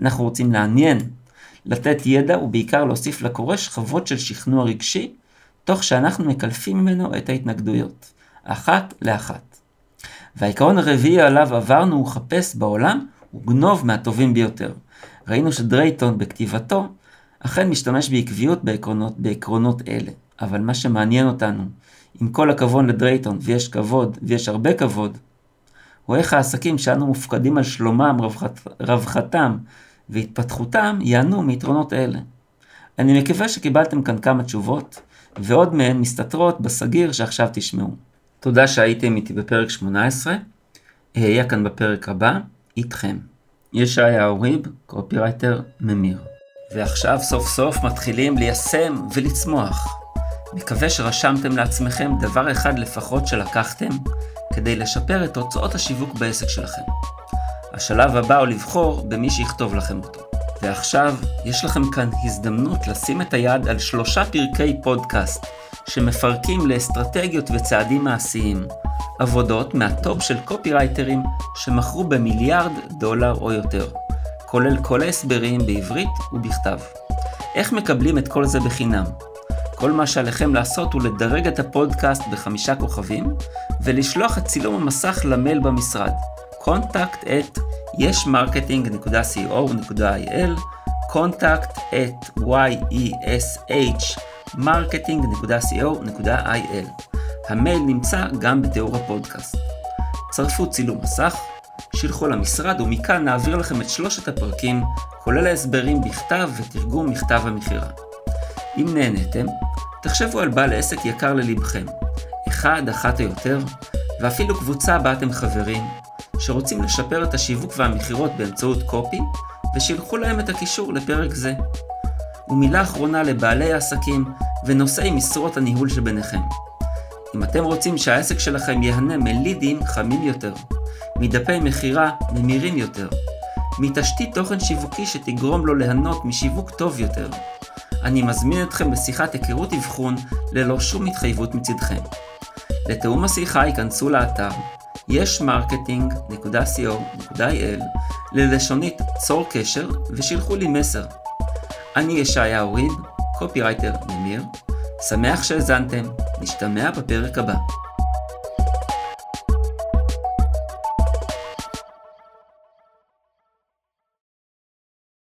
Speaker 1: אנחנו רוצים לעניין, לתת ידע ובעיקר להוסיף לקורא שכבות של שכנוע רגשי, תוך שאנחנו מקלפים ממנו את ההתנגדויות, אחת לאחת. והעיקרון הרביעי עליו עברנו הוא חפש בעולם וגנוב מהטובים ביותר. ראינו שדרייטון בכתיבתו אכן משתמש בעקביות בעקרונות, בעקרונות אלה. אבל מה שמעניין אותנו, עם כל הכבוד לדרייטון, ויש כבוד, ויש הרבה כבוד, הוא איך העסקים שאנו מופקדים על שלומם, רווחת, רווחתם והתפתחותם ייהנו מיתרונות אלה. אני מקווה שקיבלתם כאן כמה תשובות, ועוד מהן מסתתרות בסגיר שעכשיו תשמעו. תודה שהייתם איתי בפרק 18, אהיה כאן בפרק הבא, איתכם. ישעיהו ריב, קופירייטר ממיר. ועכשיו סוף סוף מתחילים ליישם ולצמוח. מקווה שרשמתם לעצמכם דבר אחד לפחות שלקחתם כדי לשפר את תוצאות השיווק בעסק שלכם. השלב הבא הוא לבחור במי שיכתוב לכם אותו. ועכשיו יש לכם כאן הזדמנות לשים את היד על שלושה פרקי פודקאסט שמפרקים לאסטרטגיות וצעדים מעשיים, עבודות מהטופ של קופירייטרים שמכרו במיליארד דולר או יותר, כולל כל ההסברים בעברית ובכתב. איך מקבלים את כל זה בחינם? כל מה שעליכם לעשות הוא לדרג את הפודקאסט בחמישה כוכבים ולשלוח את צילום המסך למייל במשרד contact at yesmarketing.co.il contact at yeshmarketing.co.il המייל נמצא גם בתיאור הפודקאסט. צרפו צילום מסך, שילחו למשרד ומכאן נעביר לכם את שלושת הפרקים, כולל ההסברים בכתב ותרגום מכתב המכירה. אם נהניתם, תחשבו על בעל עסק יקר ללבכם, אחד, אחת או יותר, ואפילו קבוצה בה אתם חברים, שרוצים לשפר את השיווק והמכירות באמצעות קופי, ושילחו להם את הקישור לפרק זה. ומילה אחרונה לבעלי העסקים ונושאי משרות הניהול שביניכם. אם אתם רוצים שהעסק שלכם ייהנה מלידים חמים יותר, מדפי מכירה ממירים יותר, מתשתית תוכן שיווקי שתגרום לו ליהנות משיווק טוב יותר, אני מזמין אתכם לשיחת היכרות אבחון ללא שום התחייבות מצדכם. לתיאום השיחה היכנסו לאתר ישמרקטינג.co.il ללשונית צור קשר ושילחו לי מסר. אני ישעיהו ריב, קופירייטר ממיר, שמח שהאזנתם, נשתמע בפרק הבא.